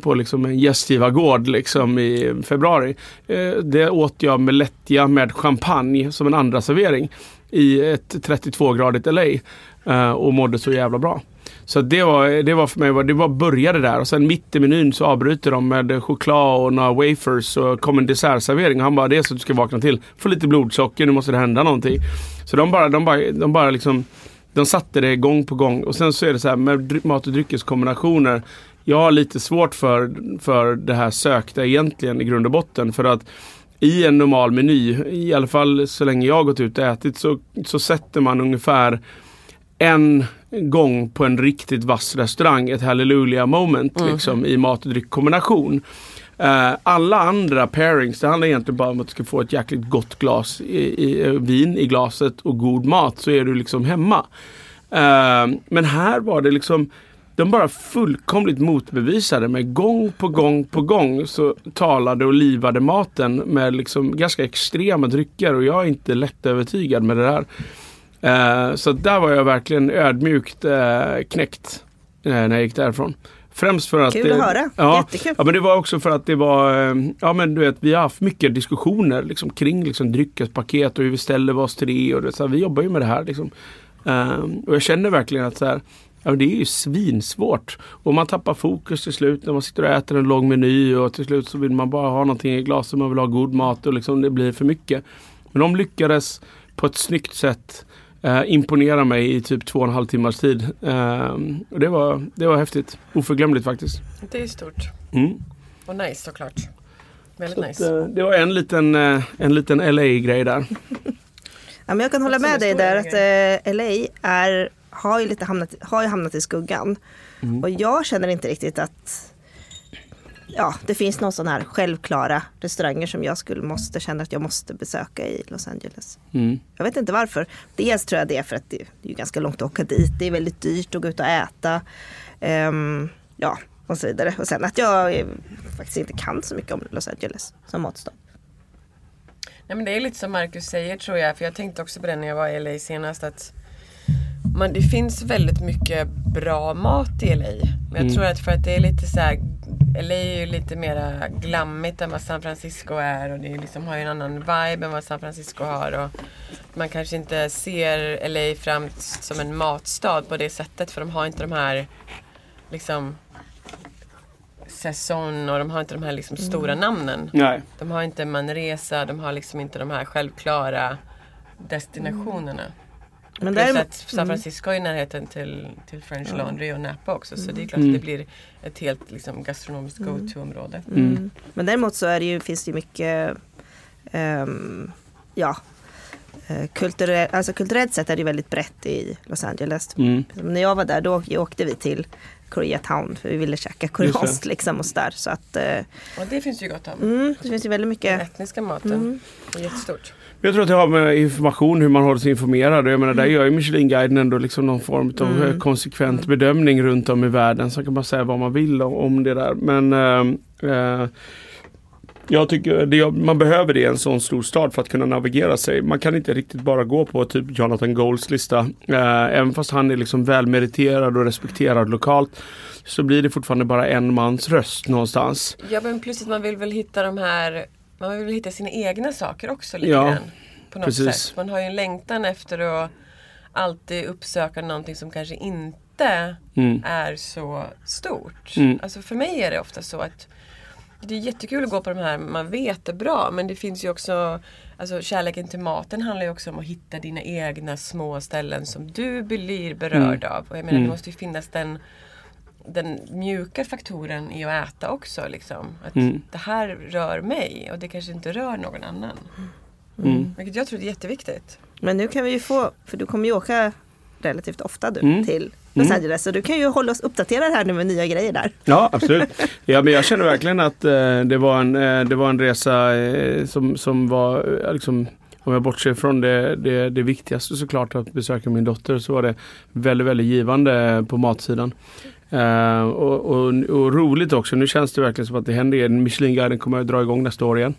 på liksom en gästgivargård liksom i februari. Uh, det åt jag med lättja med champagne som en andra servering i ett 32-gradigt LA. Uh, eh, och mådde så jävla bra. Så det var, det var för mig, det var började där och sen mitt i menyn så avbryter de med choklad och några wafers och kom en dessertservering. Han bara, det är så att du ska vakna till. Få lite blodsocker, nu måste det hända någonting. Så de bara, de bara, de bara liksom, de satte det gång på gång. Och sen så är det så här med mat och dryckeskombinationer. Jag har lite svårt för, för det här sökta egentligen i grund och botten. För att i en normal meny, i alla fall så länge jag gått ut och ätit, så, så sätter man ungefär en gång på en riktigt vass restaurang ett hallelujah moment mm. liksom, i mat och dryckkombination. Uh, alla andra pairings, det handlar egentligen bara om att du ska få ett jäkligt gott glas i, i, eh, vin i glaset och god mat så är du liksom hemma. Uh, men här var det liksom de bara fullkomligt motbevisade mig. Gång på gång på gång så talade och livade maten med liksom ganska extrema drycker och jag är inte lättövertygad med det där. Uh, så där var jag verkligen ödmjukt uh, knäckt uh, när jag gick därifrån. Främst för att... Kul det, att höra. Ja, Jättekul. Ja, men det var också för att det var, ja men du vet, vi har haft mycket diskussioner liksom, kring liksom, dryckespaket och hur vi ställer oss till det. Och det, så här, vi jobbar ju med det här. Liksom. och jag känner verkligen att så här, Ja, det är ju svinsvårt. Och man tappar fokus till slut när man sitter och äter en lång meny och till slut så vill man bara ha någonting i glaset. Man vill ha god mat och liksom det blir för mycket. Men de lyckades på ett snyggt sätt eh, imponera mig i typ två och en halv timmars tid. Eh, och det, var, det var häftigt. Oförglömligt faktiskt. Det är stort. Mm. Och nice såklart. Väldigt så nice. Att, eh, det var en liten, eh, en liten LA-grej där. ja, men jag kan hålla med dig där att eh, LA är har ju lite hamnat, har ju hamnat i skuggan. Mm. Och jag känner inte riktigt att ja, det finns några sådana här självklara restauranger som jag skulle måste känna att jag måste besöka i Los Angeles. Mm. Jag vet inte varför. Dels tror jag det är för att det är ganska långt att åka dit. Det är väldigt dyrt att gå ut och äta. Um, ja, och så vidare. Och sen att jag faktiskt inte kan så mycket om Los Angeles som matstad. Nej, men det är lite som Marcus säger tror jag. För jag tänkte också på det när jag var i LA senast. att man, det finns väldigt mycket bra mat i LA. Men jag mm. tror att för att det är lite så här, LA är ju lite mer glammigt än vad San Francisco är och det liksom har ju en annan vibe än vad San Francisco har. Och man kanske inte ser LA främst som en matstad på det sättet för de har inte de här liksom säsong och de har inte de här liksom stora mm. namnen. Nej. De har inte Manresa, de har liksom inte de här självklara destinationerna. Mm. Men Plus att San mm. Francisco är i närheten till, till French. Laundry och Napa också så det är klart mm. att det blir ett helt liksom, gastronomiskt mm. go-to-område. Mm. Men däremot så är det ju, finns det ju mycket um, ja, eh, kulturell, alltså kulturellt sett är det väldigt brett i Los Angeles. Mm. När jag var där då åkte vi till Koreatown för vi ville käka koreanskt liksom och sådär. Så att eh, Och det finns ju gott om. mm, det finns ju väldigt Den mycket. etniska maten. Det är jättestort. Jag tror att det har med information, hur man håller sig informerad. Jag menar, där Mm. gör ju Michelin-guiden ändå liksom någon form av eh, konsekvent bedömning runt om i världen. Så kan man säga vad man vill om, om det där. Men eh, eh, jag tycker det, man behöver det i en sån stor stad för att kunna navigera sig. Man kan inte riktigt bara gå på typ Jonathan Goulds lista. Eh, även fast han är liksom välmeriterad och respekterad lokalt så blir det fortfarande bara en mans röst någonstans. Ja men plus att man vill väl hitta de här, man vill väl hitta sina egna saker också lite Ja, grann. På något precis. sätt. Man har ju en längtan efter att alltid uppsöka någonting som kanske inte Mm. är så stort. Mm. Alltså för mig är det ofta så att det är jättekul att gå på de här man vet är bra men det finns ju också Alltså kärleken till maten handlar ju också om att hitta dina egna små ställen som du blir berörd av. Och jag menar Mm. det måste ju finnas den den mjuka faktoren i att äta också. Liksom. Att Mm. det här rör mig och det kanske inte rör någon annan. Mm. Vilket jag tror är jätteviktigt. Men nu kan vi ju få, för du kommer ju åka relativt ofta du Mm. till Los Mm. Angeles. Så du kan ju hålla oss uppdaterade här nu med nya grejer där. Ja, absolut. Ja, men jag känner verkligen att eh, det, var en, eh, det var en resa eh, som, som var eh, liksom om jag bortser från det, det, det viktigaste såklart att besöka min dotter så var det väldigt, väldigt givande på matsidan. Eh, och, och, och roligt också. Nu känns det verkligen som att det händer. Michelin-guiden kommer att dra igång nästa år igen.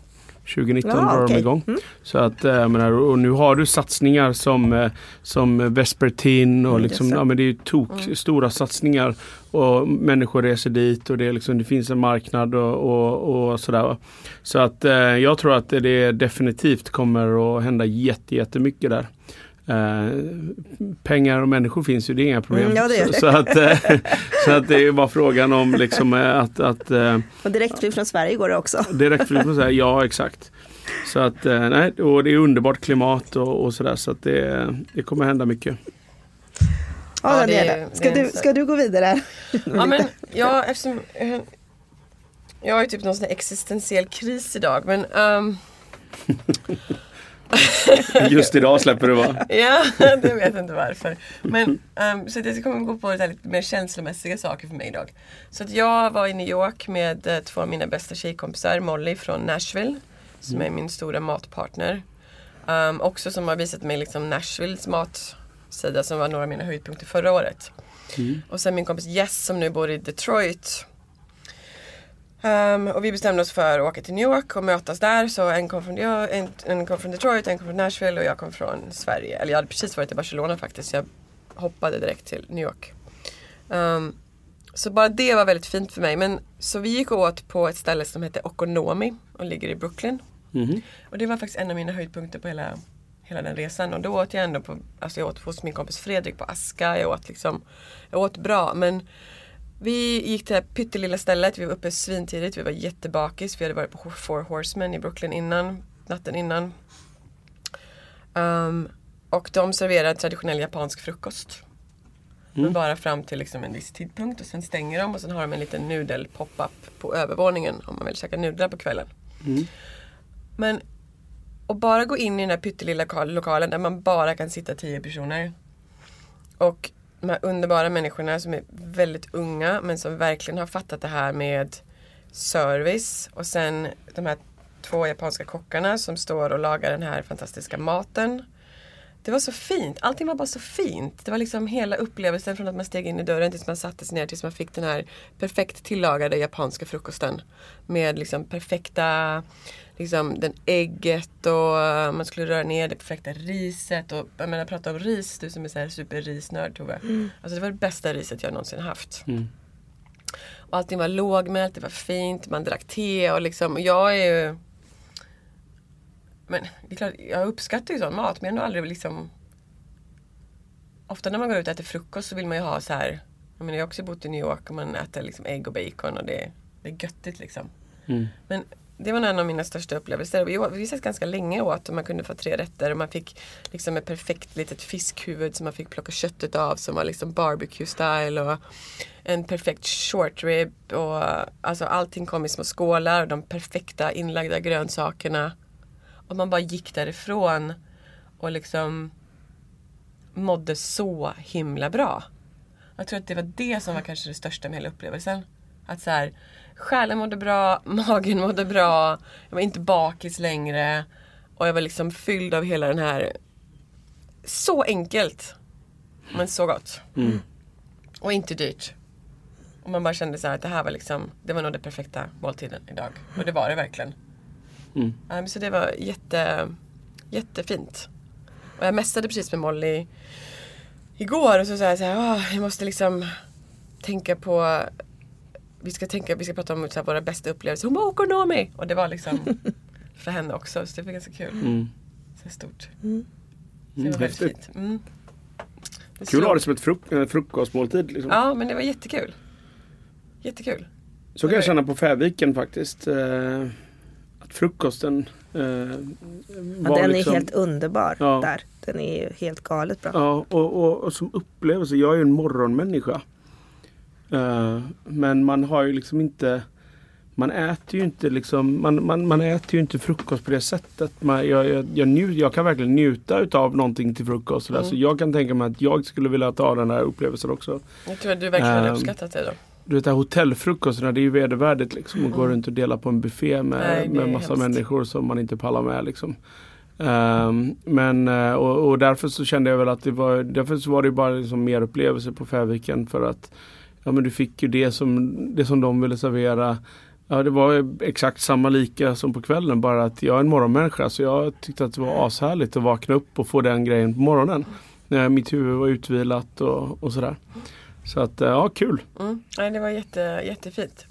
2019 Ja, drar de okej. igång. Mm. Så att, eh, menar, och nu har du satsningar som, eh, som Vespertin och Mm, liksom, ja, men det är ju tok stora satsningar. Och människor reser dit och det, liksom, det finns en marknad och, och, och sådär. Så att eh, jag tror att det definitivt kommer att hända jätte, jättemycket där. Eh, pengar och människor finns ju, det är inga problem. Mm, ja, det gör så, det. så, att, eh, så att det är bara frågan om liksom, eh, att, att Och direktflyg från Sverige går det också. Direktflyg på säga ja exakt. Så att nej, och det är underbart klimat och, och sådär så att det, det kommer hända mycket. Ja, Ja, det är- Daniela, ska, det är du, ska du gå vidare? Ja men ja, eftersom jag har ju typ någon sån existentiell kris idag men ehm, Just idag släpper du va? Ja, det vet jag inte varför. Men, ehm, så jag kommer gå på lite, mer känslomässiga saker för mig idag. Så att jag var i New York med eh, två av mina bästa tjejkompisar, Molly från Nashville, som är min stora matpartner. Um, också som har visat mig liksom Nashvilles matsida som var några av mina höjdpunkter förra året. Och sen min kompis Jess som nu bor i Detroit. Ehm, och vi bestämde oss för att åka till New York och mötas där. Så en kom från, en, en kom från Detroit, en kom från Nashville och jag kom från Sverige. Eller jag hade precis varit i Barcelona faktiskt. Så jag hoppade direkt till New York. Ehm, så bara det var väldigt fint för mig. Men så vi gick åt på ett ställe som heter Okonomi och ligger i Brooklyn. Mhm. Och det var faktiskt en av mina höjdpunkter på hela, hela den resan. Och då åt jag ändå på, alltså jag åt hos min kompis Fredrik på Aska. Jag åt liksom, jag åt bra men vi gick till det här pyttelilla stället, vi var uppe svintidigt, vi var jättebakis. Vi hade varit på Four Horsemen i Brooklyn innan, natten innan. Ehm, och de serverar traditionell japansk frukost. Men bara fram till liksom en viss tidpunkt och sen stänger de och sen har de en liten nudel pop-up på övervåningen om man vill käka nudlar på kvällen. Men att bara gå in i den här pyttelilla lokal- lokalen där man bara kan sitta tio personer. Och de här underbara människorna som är väldigt unga men som verkligen har fattat det här med service. Och sen de här två japanska kockarna som står och lagar den här fantastiska maten. Det var så fint, allting var bara så fint. Det var liksom hela upplevelsen från att man steg in i dörren tills man satte sig ner tills man fick den här perfekt tillagade japanska frukosten. Med liksom perfekta, liksom den ägget och eh, man skulle röra ner det perfekta riset. Och jag menar prata om ris, du som är så här superrisnörd Tove. Alltså det var det bästa riset jag någonsin haft. Och allting var lågmält, det var fint, man drack te och liksom, och jag är ju men det är klart, jag uppskattar ju sån mat men jag har nog aldrig liksom Ofta när man går ut och äter frukost så vill man ju ha så här Jag menar jag har också bott i New York och man äter liksom ägg och bacon och det, det är göttigt liksom. Men det var en av mina största upplevelser. Vi, vi satt ganska länge åt och man kunde få tre rätter och man fick liksom ett perfekt litet fiskhuvud som man fick plocka köttet av som var liksom barbecue style och en perfekt short rib och alltså allting kom i små skålar och de perfekta inlagda grönsakerna. Och man bara gick därifrån och liksom mådde så himla bra. Jag tror att det var det som var kanske det största med hela upplevelsen. Att så här, själen mådde bra, magen mådde bra, jag var inte bakis längre. Och jag var liksom fylld av hela den här, så enkelt. Men så gott. Och inte dyrt. Och man bara kände så här att det här var liksom, det var nog den perfekta måltiden idag. Och det var det verkligen. Mm. Så det var jätte, jättefint. Och jag mässade precis med Molly igår och så sa jag så här, "Åh, jag måste liksom tänka på vi ska, tänka, vi ska prata om så här, våra bästa upplevelser. Hon bara Okonomi! Och det var liksom för henne också. Så det var ganska kul. Mm. Så stort. Mm, Så det var väldigt häftigt. fint. Mm. Det Kul att ha det som ett fruk- en frukostmåltid. Liksom. Ja men det var jättekul. Jättekul. Så kan jag känna på Färviken faktiskt. Eh, att frukosten eh, Ja, var den liksom, är helt underbar Ja. där. Den är ju helt galet bra. Ja, och, och, och som upplevelse. Jag är ju en morgonmänniska. Eh, men man har ju liksom inte man äter ju inte liksom, man, man, man äter ju inte frukost på det sättet. Man, jag, jag, jag, njut, jag kan verkligen njuta utav någonting till frukost. Mm. Så jag kan tänka mig att jag skulle vilja ta den här upplevelsen också. Jag tror du verkligen hade Ehm, uppskattat det då. Du vet hotellfrukostarna, det är ju vedervärdigt liksom. Att gå runt och dela på en buffé med, Mm. Nej, med massa hemskt. människor som man inte pallar med liksom. Ehm, men eh, och, och därför så kände jag väl att det var, därför så var det bara liksom mer upplevelser på Färviken för att Ja men du fick ju det som, det som de ville servera. Ja det var exakt samma lika som på kvällen bara att jag är en morgonmänniska så jag tyckte att det var ashärligt att vakna upp och få den grejen på morgonen. När mitt huvud var utvilat och, och sådär. Så att eh, ja kul. Mm. Nej, det var jätte, jättefint.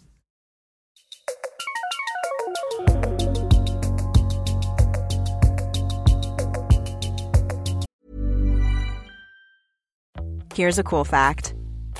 Here's a cool fact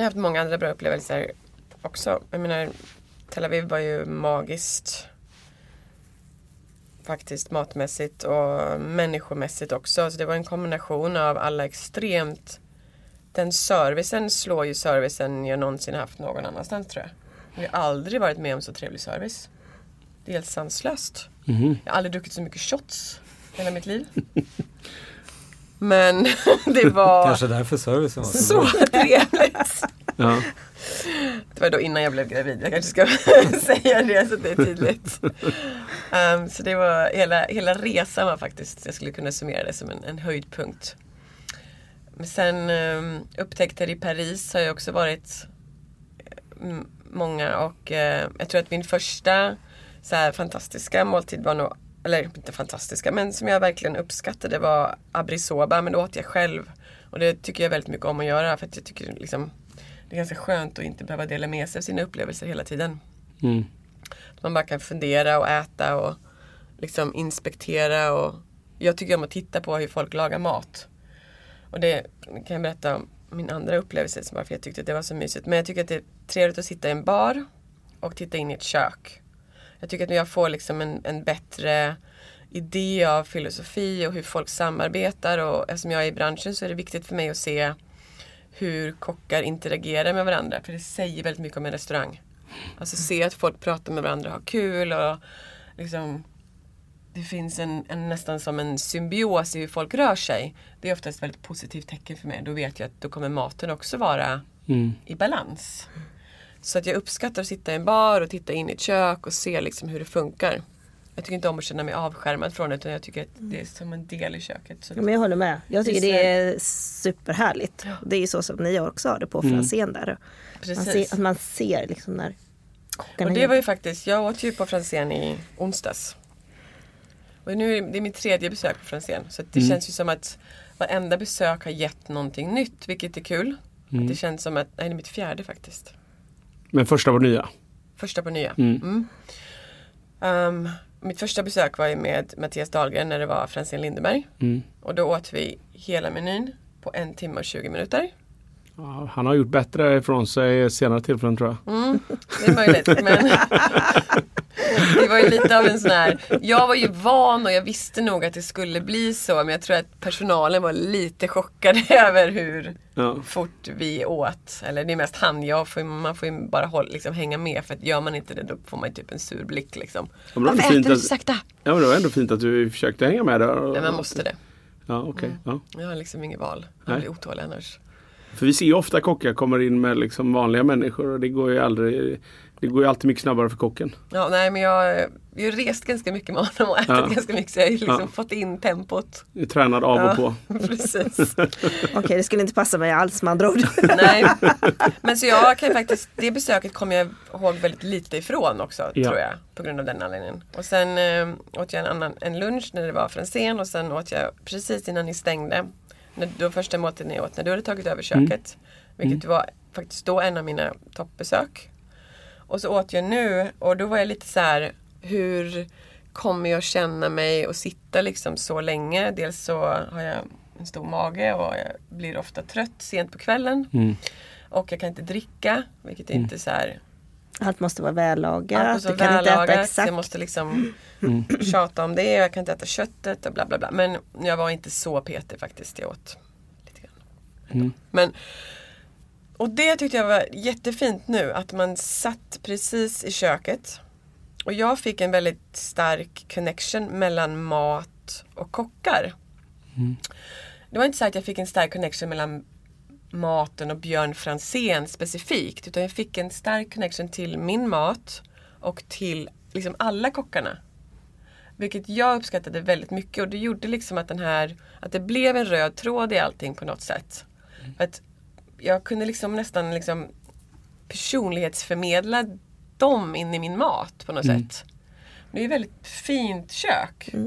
Har haft många andra bra upplevelser också. Jag menar, Tel Aviv var ju magiskt. Faktiskt matmässigt och människomässigt också. Så det var en kombination av alla extremt Den servicen slår ju servicen jag någonsin haft någon annanstans tror jag. Jag har aldrig varit med om så trevlig service. Det är helt sanslöst. Jag har aldrig druckit så mycket shots hela mitt liv. Men det var Kanske därför servicen var så så bra. trevligt. Ja. Det var då innan jag blev gravid. Jag kanske ska säga det så att det är tydligt. Um, så det var hela, hela resan var faktiskt, jag skulle kunna summera det som en, en höjdpunkt. Men sen um, upptäckter i Paris har ju också varit mm, många och eh, jag tror att min första så här, fantastiska måltid var nog, eller inte fantastiska men som jag verkligen uppskattade var abrisoba men då åt jag själv. Och det tycker jag väldigt mycket om att göra för att jag tycker liksom det är ganska skönt att inte behöva dela med sig av sina upplevelser hela tiden. Mm. Att man bara kan fundera och äta och liksom inspektera och Jag tycker om att titta på hur folk lagar mat. Och det kan jag berätta om min andra upplevelse som varför jag tyckte att det var så mysigt. Men jag tycker att det är trevligt att sitta i en bar och titta in i ett kök. Jag tycker att jag får liksom en, en bättre idé av filosofi och hur folk samarbetar och eftersom jag är i branschen så är det viktigt för mig att se hur kockar interagerar med varandra. För det säger väldigt mycket om en restaurang. Alltså se att folk pratar med varandra och har kul och liksom det finns en, en, nästan som en symbios i hur folk rör sig. Det är oftast ett väldigt positivt tecken för mig. Då vet jag att då kommer maten också vara Mm. i balans. Så att jag uppskattar att sitta i en bar och titta in i ett kök och se liksom hur det funkar. Jag tycker inte om att känna mig avskärmad från det utan jag tycker att det är som en del i köket. Så Ja, men jag håller med. Jag tycker det är är superhärligt. Det är ju så som ni också har det på Mm. Franzén där. Man Precis. ser, att man ser liksom när kockarna Och det var ju faktiskt, jag åt ju på Franzén i onsdags. Och nu är det, det är mitt tredje besök på Franzén. Så att det Mm. känns ju som att varenda besök har gett någonting nytt, vilket är kul. Mm. Att det känns som att, nej det är mitt fjärde faktiskt. Men första var nya. Första på nya. Mm. Ehm, mitt första besök var ju med Mattias Dahlgren när det var Franzén Lindeberg. Mm. Och då åt vi hela menyn på en timme och 20 minuter. Ja, han har gjort bättre ifrån sig senare tillfällen tror jag. Mm, det är möjligt. Men det var ju lite av en sån här, jag var ju van och jag visste nog att det skulle bli så men jag tror att personalen var lite chockade över hur Ja. fort vi åt. Eller det är mest han, jag får, man får ju bara håll, liksom, hänga med för att gör man inte det då får man ju typ en sur blick liksom. Ja, Varför äter du så sakta? Ja men det var ändå fint att du försökte hänga med där. Men man måste det. Ja, okej. Ja. Jag har liksom inget val. Jag Nej. blir otålig annars. För vi ser ju ofta kockar kommer in med liksom vanliga människor och det går ju aldrig Det går ju alltid mycket snabbare för kocken. Ja, nej men jag, vi har rest ganska mycket med honom och ätit Ja. ganska mycket så jag har liksom Ja. fått in tempot. Du är tränad av och på. Precis. Okej, det skulle inte passa mig alls med andra ord. Nej. Men så jag kan faktiskt, det besöket kommer jag ihåg väldigt lite ifrån också Ja. tror jag. På grund av den anledningen. Och sen eh, åt jag en, annan, en lunch när det var Franzén och sen åt jag precis innan ni stängde. När, det var första måltiden jag åt när du hade tagit över köket. Vilket var faktiskt då en av mina toppbesök. Och så åt jag nu och då var jag lite så här hur kommer jag känna mig och sitta liksom så länge? Dels så har jag en stor mage och jag blir ofta trött sent på kvällen. Mm. Och jag kan inte dricka, vilket är inte så här Allt måste vara vällagat. allt måste Du vara kan inte äta vällagat. exakt. Jag måste liksom Mm. tjata om det. Jag kan inte äta köttet och bla bla bla. Men jag var inte så petig faktiskt. Jag åt lite grann. Mm. Men, och det tyckte jag var jättefint nu. Att man satt precis i köket. Och jag fick en väldigt stark connection mellan mat och kockar. Det var inte så att jag fick en stark connection mellan maten och Björn Franzén specifikt. Utan jag fick en stark connection till min mat och till liksom alla kockarna. Vilket jag uppskattade väldigt mycket och det gjorde liksom att den här, att det blev en röd tråd i allting på något sätt. För att jag kunde liksom nästan liksom personlighetsförmedla dem in i min mat på något sätt. Det är ett väldigt fint kök. Ja,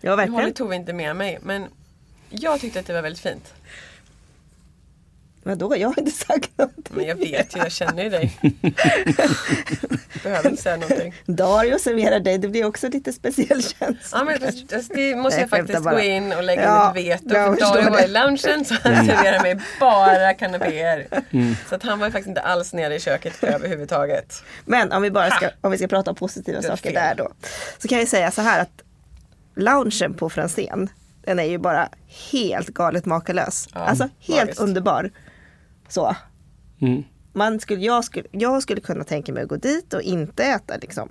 Nu håller verkligen. Tove inte med mig men jag tyckte att det var väldigt fint. Vadå, jag har inte sagt någonting. Men jag vet ju, jag känner ju dig. Behöver inte säga någonting. Dario serverar dig, det blir också lite speciell känsla. Ja, men fast det måste jag faktiskt bara. gå in och lägga Ja, mitt veto. jag För Dario var i loungen så han serverade mig bara kanapéer. Så att han var ju faktiskt inte alls nere i köket överhuvudtaget. Men om vi bara ska, om vi ska prata om positiva saker fel. där då. Så kan jag säga så här att loungen på Franzén, den är ju bara helt galet makalös. Ja, alltså helt magiskt. underbar. Så. Mm. Man skulle, jag, skulle, jag skulle kunna tänka mig att gå dit och inte äta liksom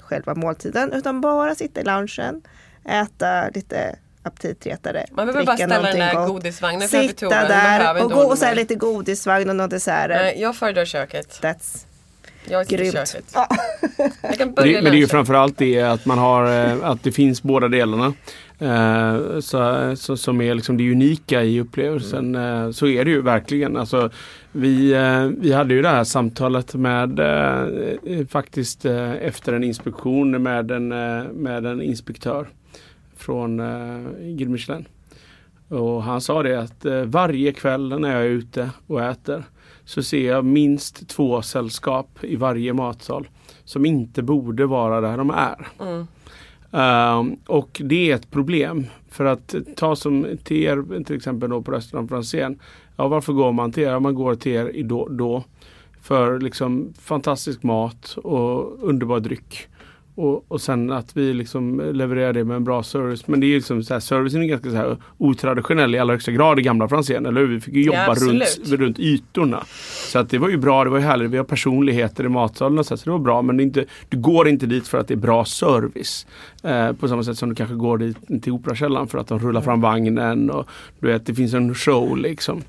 själva måltiden utan bara sitta i loungen, äta lite aptitretare. Man behöver bara ställa den där godisvagnen framför Sitta toan. Där och hålla och så här med. lite godisvagn och några desserter. Nej, jag föredrar köket. That's Jag grymt. köket. Ja. Jag kan Men börja det, men det är ju lunchen. framförallt det att man har eh, att det finns båda delarna. Eh, så, så, som är liksom det unika i upplevelsen. Eh, så är det ju verkligen. Alltså, vi, eh, vi hade ju det här samtalet med eh, eh, faktiskt eh, efter en inspektion med en, eh, med en inspektör från eh, Guide Michelin. Och han sa det att eh, varje kväll när jag är ute och äter så ser jag minst två sällskap i varje matsal som inte borde vara där de är. Mm. Ehm, och det är ett problem. För att ta som till er till exempel då på restaurang Franzén. Ja varför går man till er? Ja, man går till er då, då. För liksom fantastisk mat och underbar dryck. Och, och sen att vi liksom levererar det med en bra service. Men det är liksom så här, servicen är ganska så här otraditionell i allra högsta grad i gamla Franzén. Eller hur? Vi fick ju jobba Ja, runt, runt ytorna. Så att det var ju bra, det var ju härligt. Vi har personligheter i matsalen och så, här, så det var bra. Men det inte, du går inte dit för att det är bra service. Eh, på samma sätt som du kanske går dit till Operakällaren för att de rullar fram vagnen och du vet, det finns en show liksom.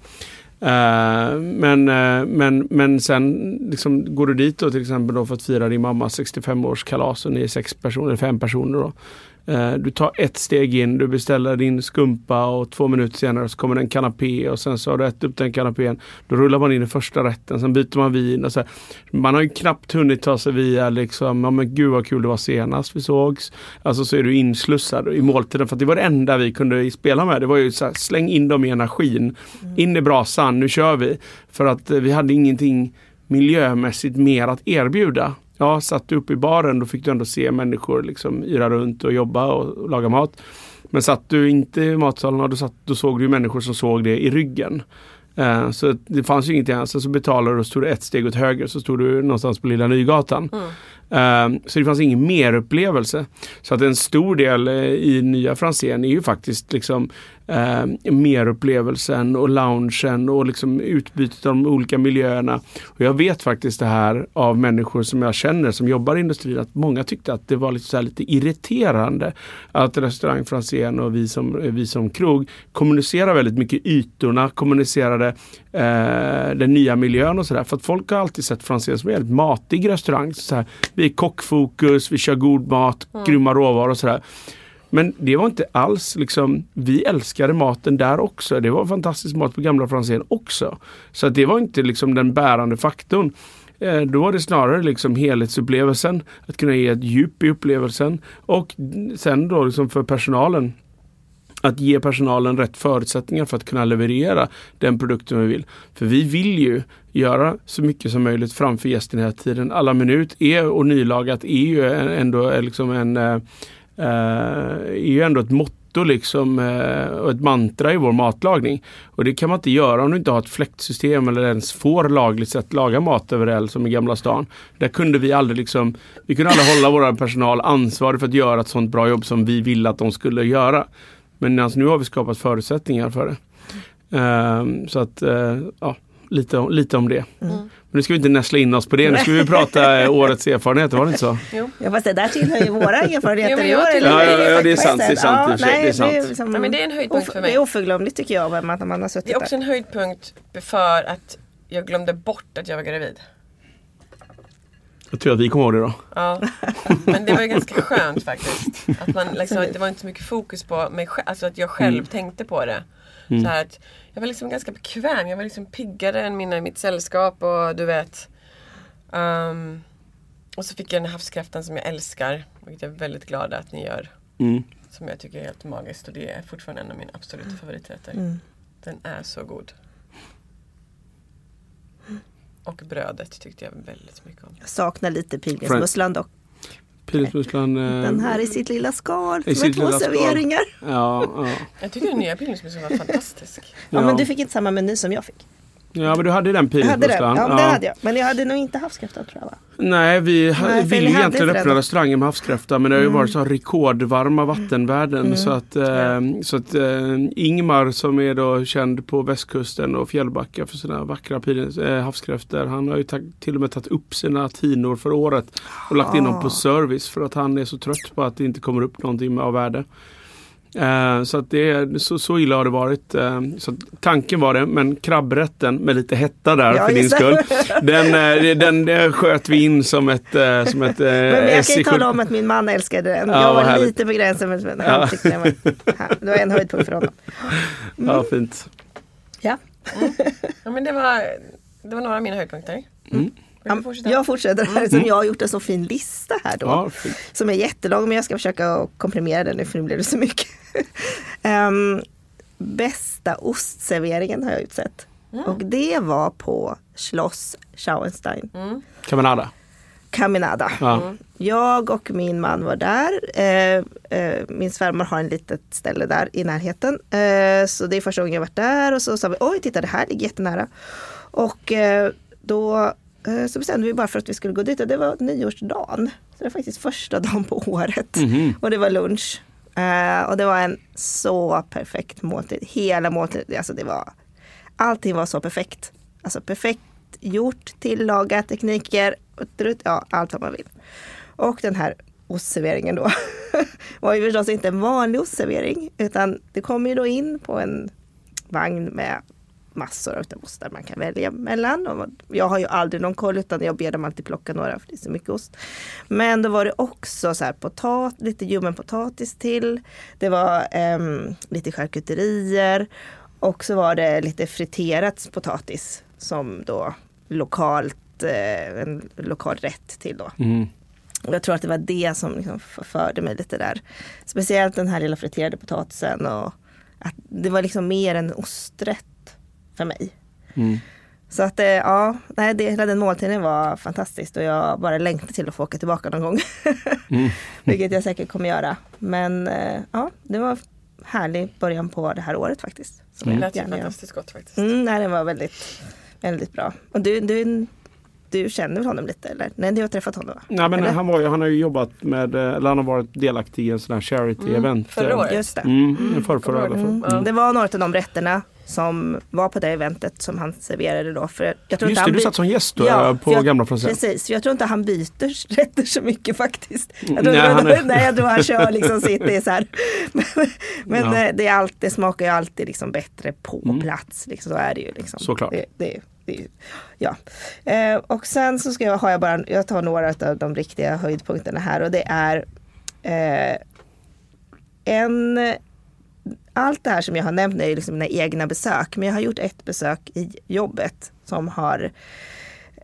Eh, men, eh, men, men sen liksom, går du dit då till exempel då för att fira din mammas 65-årskalas och ni är sex personer, fem personer då. Eh, Du tar ett steg in, du beställer din skumpa och två minuter senare så kommer det en kanapé och sen så har du ätit upp den kanapén. Då rullar man in i första rätten, sen byter man vin. Och så här. Man har ju knappt hunnit ta sig via liksom, ja men gud vad kul det var senast vi sågs. Alltså så är du inslussad i måltiden för det var det enda vi kunde spela med. Det var ju så här, släng in dem i energin, in i brasan, nu kör vi. För att eh, vi hade ingenting miljömässigt mer att erbjuda. Ja, satt du uppe i baren då fick du ändå se människor liksom yra runt och jobba och laga mat. Men satt du inte i matsalen, då, satt, då såg du människor som såg det i ryggen. Eh, så det fanns ju ingenting annat. Sen så betalade du och stod du ett steg åt höger så stod du någonstans på Lilla Nygatan. Eh, så det fanns ingen mer upplevelse. Så att en stor del eh, i nya Franzén är ju faktiskt liksom eh, merupplevelsen och loungen och liksom utbytet av de olika miljöerna. Och jag vet faktiskt det här av människor som jag känner som jobbar i industrin att många tyckte att det var här lite irriterande att restaurang Franzén och vi som, vi som krog kommunicerar väldigt mycket ytorna, kommunicerade eh, den nya miljön och sådär. För att folk har alltid sett Franzén som en väldigt matig restaurang. Så här, vi är kockfokus, vi kör god mat, grymma råvaror och sådär. Men det var inte alls liksom, vi älskade maten där också. Det var fantastisk mat på gamla Franzén också. Så att det var inte liksom den bärande faktorn. Eh, då var det snarare liksom helhetsupplevelsen, att kunna ge ett djup i upplevelsen och sen då liksom för personalen att ge personalen rätt förutsättningar för att kunna leverera den produkten vi vill. För vi vill ju göra så mycket som möjligt framför gästen hela tiden. Alla minut är, och nylagat är ju ändå liksom en eh, Eh, är ju ändå ett motto liksom eh, och ett mantra i vår matlagning. Och det kan man inte göra om du inte har ett fläktsystem eller ens får lagligt sett laga mat över eld som i Gamla stan. Där kunde vi aldrig liksom, vi kunde aldrig hålla vår personal ansvarig för att göra ett sånt bra jobb som vi ville att de skulle göra. Men alltså, nu har vi skapat förutsättningar för det. Um, så att, uh, ja, lite, lite om det. Mm. Men nu ska vi inte näsla in oss på det. Nu ska vi prata eh, årets erfarenheter, var det inte så? Ja, fast det där tillhör ju våra erfarenheter Jo, men i jag år. Ja, ja, ja, det är sant, det är sant sig, nej, det är sant. liksom- Ja, men det är en höjdpunkt för mig. Det är oförglömligt tycker jag, att man har suttit Det är också där. en höjdpunkt för att jag glömde bort att jag var gravid. Jag tror att vi kommer ihåg det då. Ja. Men det var ju ganska skönt faktiskt. Att man liksom, det var inte så mycket fokus på mig själv, alltså att jag själv Mm. tänkte på det. Så här att jag var liksom ganska bekväm, jag var liksom piggare än mina i mitt sällskap och du vet. Ehm, och så fick jag den här havskräftan som jag älskar, vilket jag är väldigt glad att ni gör. Mm. Som jag tycker är helt magiskt och det är fortfarande en av mina absoluta favoriträtter. Mm. Den är så god. Och brödet tyckte jag väldigt mycket om. Jag saknar lite pilgrimsmusslan dock. Pilgrimsmusslan. eh, Den här i sitt lilla skal I med två serveringar. Ja, ja. Jag tycker den nya pilgrimsmussen var fantastisk. Ja, Ja. men du fick inte samma meny som jag fick. Ja, men du hade den hade den, pilgrimsmusslan. ja, den hade jag. Men jag hade nog inte havskräfta tror jag va? Nej, vi Nej, för vill ni ju hade egentligen inte öppna den. restaurangen med havskräfta men det har ju varit så rekordvarma vattenvärden så att, eh, så att eh, Ingmar som är då känd på västkusten och Fjällbacka för sina vackra eh, havskräftor. Han har ju till och med tagit upp sina tinor för året och lagt in dem på service för att han är så trött på att det inte kommer upp någonting av värde. Eh, så att det så, så illa har det varit. Eh, så tanken var det, men krabbrätten med lite hetta där Ja, för din skull. Den, eh, den, den sköt vi in som ett, som ett eh, Men jag kan ju tala om att min man älskade den. Ja, jag var härligt. lite begränsad men han Ja. tyckte den var, det var en höjdpunkt för honom. Ja, fint. Ja. Ja men det var, det var några av mina höjdpunkter. Mm. Jag fortsätter här som jag har gjort en så fin lista här då. Ja. Som är jättelång men jag ska försöka komprimera den nu för nu blev det så mycket. Ehm, bästa ostserveringen har jag utsett. Och det var på Schloss Schauenstein. Caminada. Caminada. Ja. Jag och min man var där. Eh, eh, min svärmor har en litet ställe där i närheten. Eh, så det är första gången jag varit där och så sa vi oj titta det här ligger jättenära. Och eh, då så bestämde vi bara för att vi skulle gå dit och det var nyårsdagen. Så det var faktiskt första dagen på året. Mhm. Och det var lunch. Eh, och det var en så perfekt måltid. Hela måltiden, alltså det var allting var så perfekt. Alltså perfekt gjort, tillagat, tekniker, ja allt vad man vill. Och den här ostserveringen då var ju förstås inte en vanlig ostservering utan det kommer ju då in på en vagn med massor av ostar man kan välja mellan. Och jag har ju aldrig någon koll utan jag ber dem alltid plocka några för det är så mycket ost. Men då var det också så här potat, lite ljummen potatis till. Det var em, lite charkuterier och så var det lite friterat potatis som då lokalt, eh, en lokal rätt till då. Mm. Och jag tror att det var det som liksom förde mig lite där. Speciellt den här lilla friterade potatisen och att det var liksom mer en osträtt för mig. Mm. Så att eh, ja, nej, det, hela den måltiden var fantastiskt och jag bara längtar till att få åka tillbaka någon gång. Mm. Vilket jag säkert kommer göra. Men eh, ja, det var härlig början på det här året faktiskt. Som Det lät ju fantastiskt gott faktiskt. Mm, nej, den var väldigt, väldigt bra. Och du, du, du känner väl honom lite eller? Nej, du har träffat honom va? Nej, men Eller? han, var, han har ju jobbat med, eh, eller han har varit delaktig i en sån här charity-event. Förra året. Just det. Mm, förra, förra, ihåg mm. det? Mm. Det var några av de rätterna som var på det eventet som han serverade då. För jag tror Just inte det, du satt som gäst då, Ja, eh, på jag- Gamla Franzén. Precis, jag tror inte han byter rätter så mycket faktiskt. Jag tror, Nej, han är- nej, jag tror han kör liksom sitt, det är så här. Men, men Ja. eh, det, är alltid, det smakar ju alltid liksom bättre på Mm. plats. Liksom, så är det ju. Liksom. Såklart. Det, det, det, ja. Eh, och sen så ska jag, har jag bara, jag tar några av de riktiga höjdpunkterna här och det är eh, en allt det här som jag har nämnt är ju liksom mina egna besök. Men jag har gjort ett besök i jobbet som har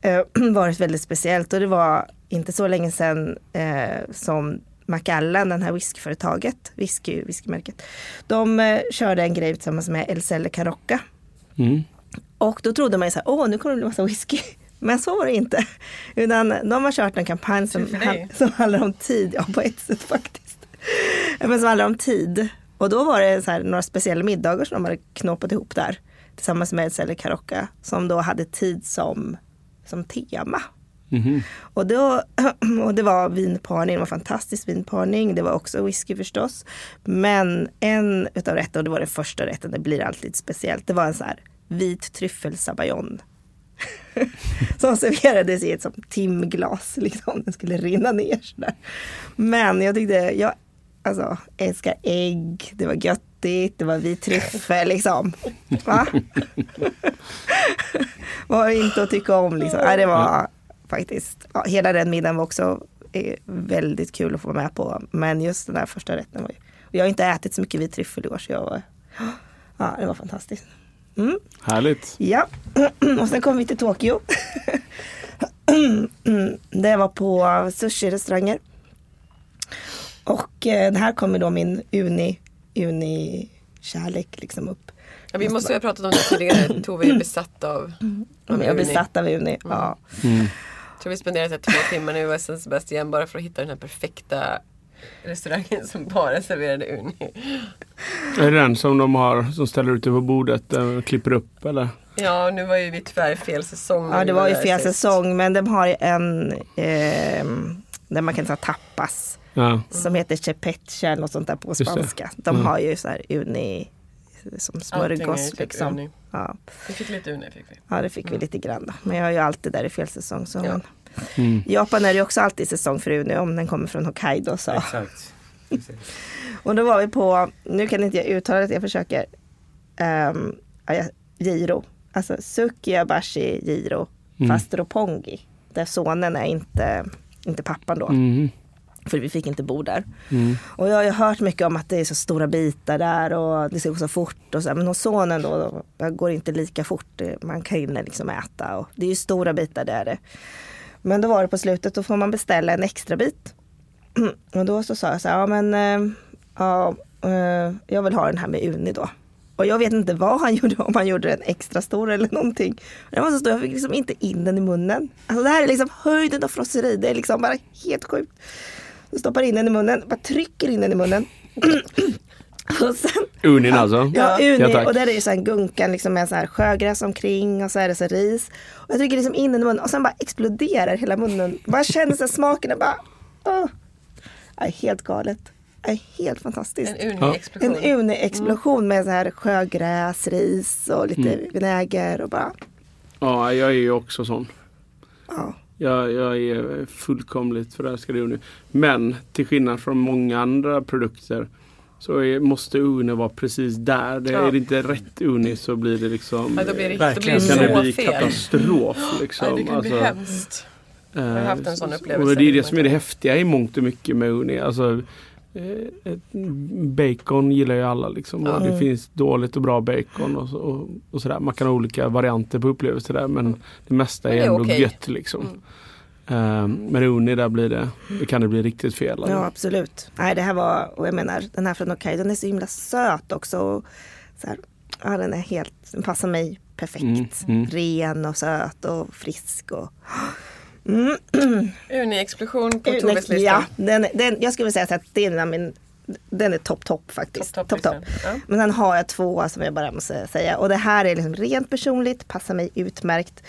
eh, varit väldigt speciellt. Och det var inte så länge sedan eh, som Macallan, den här whiskyföretaget, whisky, whiskymärket. De eh, körde en grej tillsammans med El Selle Carocca. Mm. Och då trodde man ju så här, åh nu kommer det bli massa whisky. Men så var det inte. Utan de har kört en kampanj som, dig. som handlar om tid, ja på ett sätt faktiskt. Men som handlar om tid. Och då var det så några speciella middagar som de hade knåpat ihop där. Tillsammans med Selle Carocca. Som då hade tid som, som tema. Mhm. Och, då, och det var vinparning, det var fantastisk vinparning. Det var också whisky förstås. Men en utav rätterna, och det var den första rätten, det blir alltid lite speciellt. Det var en så här vit tryffelsabayon. som serverades i ett som timglas, liksom. Den skulle rinna ner sådär. Men jag tyckte, jag alltså, älskar ägg, det var göttigt, det var vit tryffel liksom. Va? Vad inte att tycka om liksom. Nej, det var faktiskt, ja, hela den middagen var också eh, väldigt kul att få vara med på. Men just den där första rätten var ju, och jag har inte ätit så mycket vit tryffel i år så jag var, ja det var fantastiskt. Mm. Härligt. Ja, och sen kom vi till Tokyo. Det var på sushi-restauranger. Och eh, här kommer då min uni, uni-kärlek liksom upp. Ja, vi måste ju ha pratat om det tidigare. Tove är besatt av, av Jag är Uni. besatt av uni. Ja. Mm. Jag tror vi spenderade två timmar nu i Western Sebastian bara för att hitta den här perfekta restaurangen som bara serverade Uni. Är det den som de har som ställer ut över bordet eh, och klipper upp eller? Ja, nu var ju vi tyvärr fel säsong. ja, det var ju fel sist. säsong men de har ju en eh, där man kan ta tappas. Ja. Som heter cepeche eller något sånt där på Just det. spanska. De Mm. har ju så här uni som smörgås typ liksom. Uni. Ja. Vi fick lite Uni fick vi. ja, det fick vi lite grann då. Men jag är ju alltid där i fel säsong. Så Ja. Mm. Japan är ju också alltid säsong för uni om den kommer från Hokkaido. Så. Exakt. Och då var vi på, nu kan inte jag uttala det, jag försöker. Um, giro. Alltså Sukiyabashi giro. Mm. Fast roppongi. Där sonen är inte, inte pappan då. Mm. För vi fick inte bo där. Mm. Och jag har ju hört mycket om att det är så stora bitar där och det ska gå så fort och så. Men hos sonen då, då går det inte lika fort. Man kan hinna liksom äta och det är ju stora bitar, det är det. Men då var det på slutet, då får man beställa en extra bit. Och då så sa jag så här, ja men eh, ja, eh, jag vill ha den här med uni då. Och jag vet inte vad han gjorde, om han gjorde den extra stor eller någonting. Den var så stor, jag fick liksom inte in den i munnen. Alltså det här är liksom höjden av frosseri, det är liksom bara helt sjukt. Stoppar in den i munnen, bara trycker in den i munnen. och sen, Unin alltså? ja, Ja, uni, tack. och där är ju så här gunkan liksom med så här sjögräs omkring och så är det så ris. Och jag trycker liksom in den i munnen och sen bara exploderar hela munnen. Bara känner så smaken och bara. Det är helt galet. Det är helt fantastiskt. En uni-explosion. En uni-explosion med så här sjögräs, ris och lite Mm. vinäger och bara, Ja, jag är ju också sån. ja. Jag, jag är fullkomligt förälskad i Uni. Men till skillnad från många andra produkter så är, måste Uni vara precis där. Det, Ja. Är det inte rätt Uni så blir det liksom Ja, då blir det, då kan det det så bli fel. katastrof. Liksom. Ja, det kan bli Alltså, hemskt. eh, har haft en sån upplevelse. Och det är det som är det häftiga i mångt och mycket med Uni. Alltså, eh, bacon gillar ju alla liksom. Ja. det finns dåligt och bra bacon och, och, och sådär. Man kan ha olika varianter på upplevelser där men det mesta är, Men det är ändå okej. gött liksom. Eh, men Uni där blir det, det kan det bli riktigt fel. alltså. Ja absolut. Nej det här var, och jag menar den här från Hokkaido den är så himla söt också. Och Så här, ja den är helt, den passar mig perfekt. Mm, mm. Ren och söt och frisk. Och, mm. Uni-explosion på Toves lista. ja, den, den, jag skulle säga att det är min, den är topp topp faktiskt. Topp, topp topp. listan. Ja. Men sen har jag två som jag bara måste säga. Och det här är liksom rent personligt, passar mig utmärkt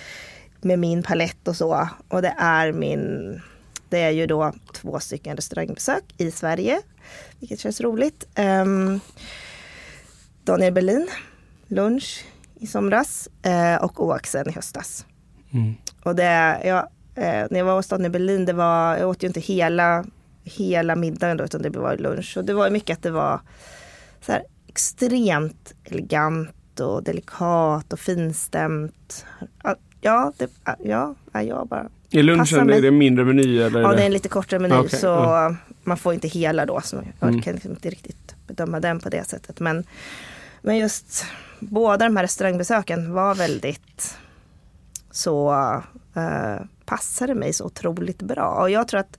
med min palett och så. Och det är min, det är ju då två stycken restaurangbesök i Sverige. Vilket känns roligt. Um, Daniel Berlin, lunch i somras eh, och Oaxen i höstas. Mm. Och det, ja, eh, när jag var hos Daniel Berlin, det var, jag åt ju inte hela, hela middagen då, utan det var lunch. Och det var mycket att det var så här, extremt elegant och delikat och finstämt. Ja, det, ja, ja, jag bara. I lunchen är det mindre meny eller? Ja, det är en lite kortare meny Okej, så ja. man får inte hela då. Så jag Mm. kan liksom inte riktigt bedöma den på det sättet. Men, men just båda de här restaurangbesöken var väldigt så eh, passade mig så otroligt bra. Och jag tror att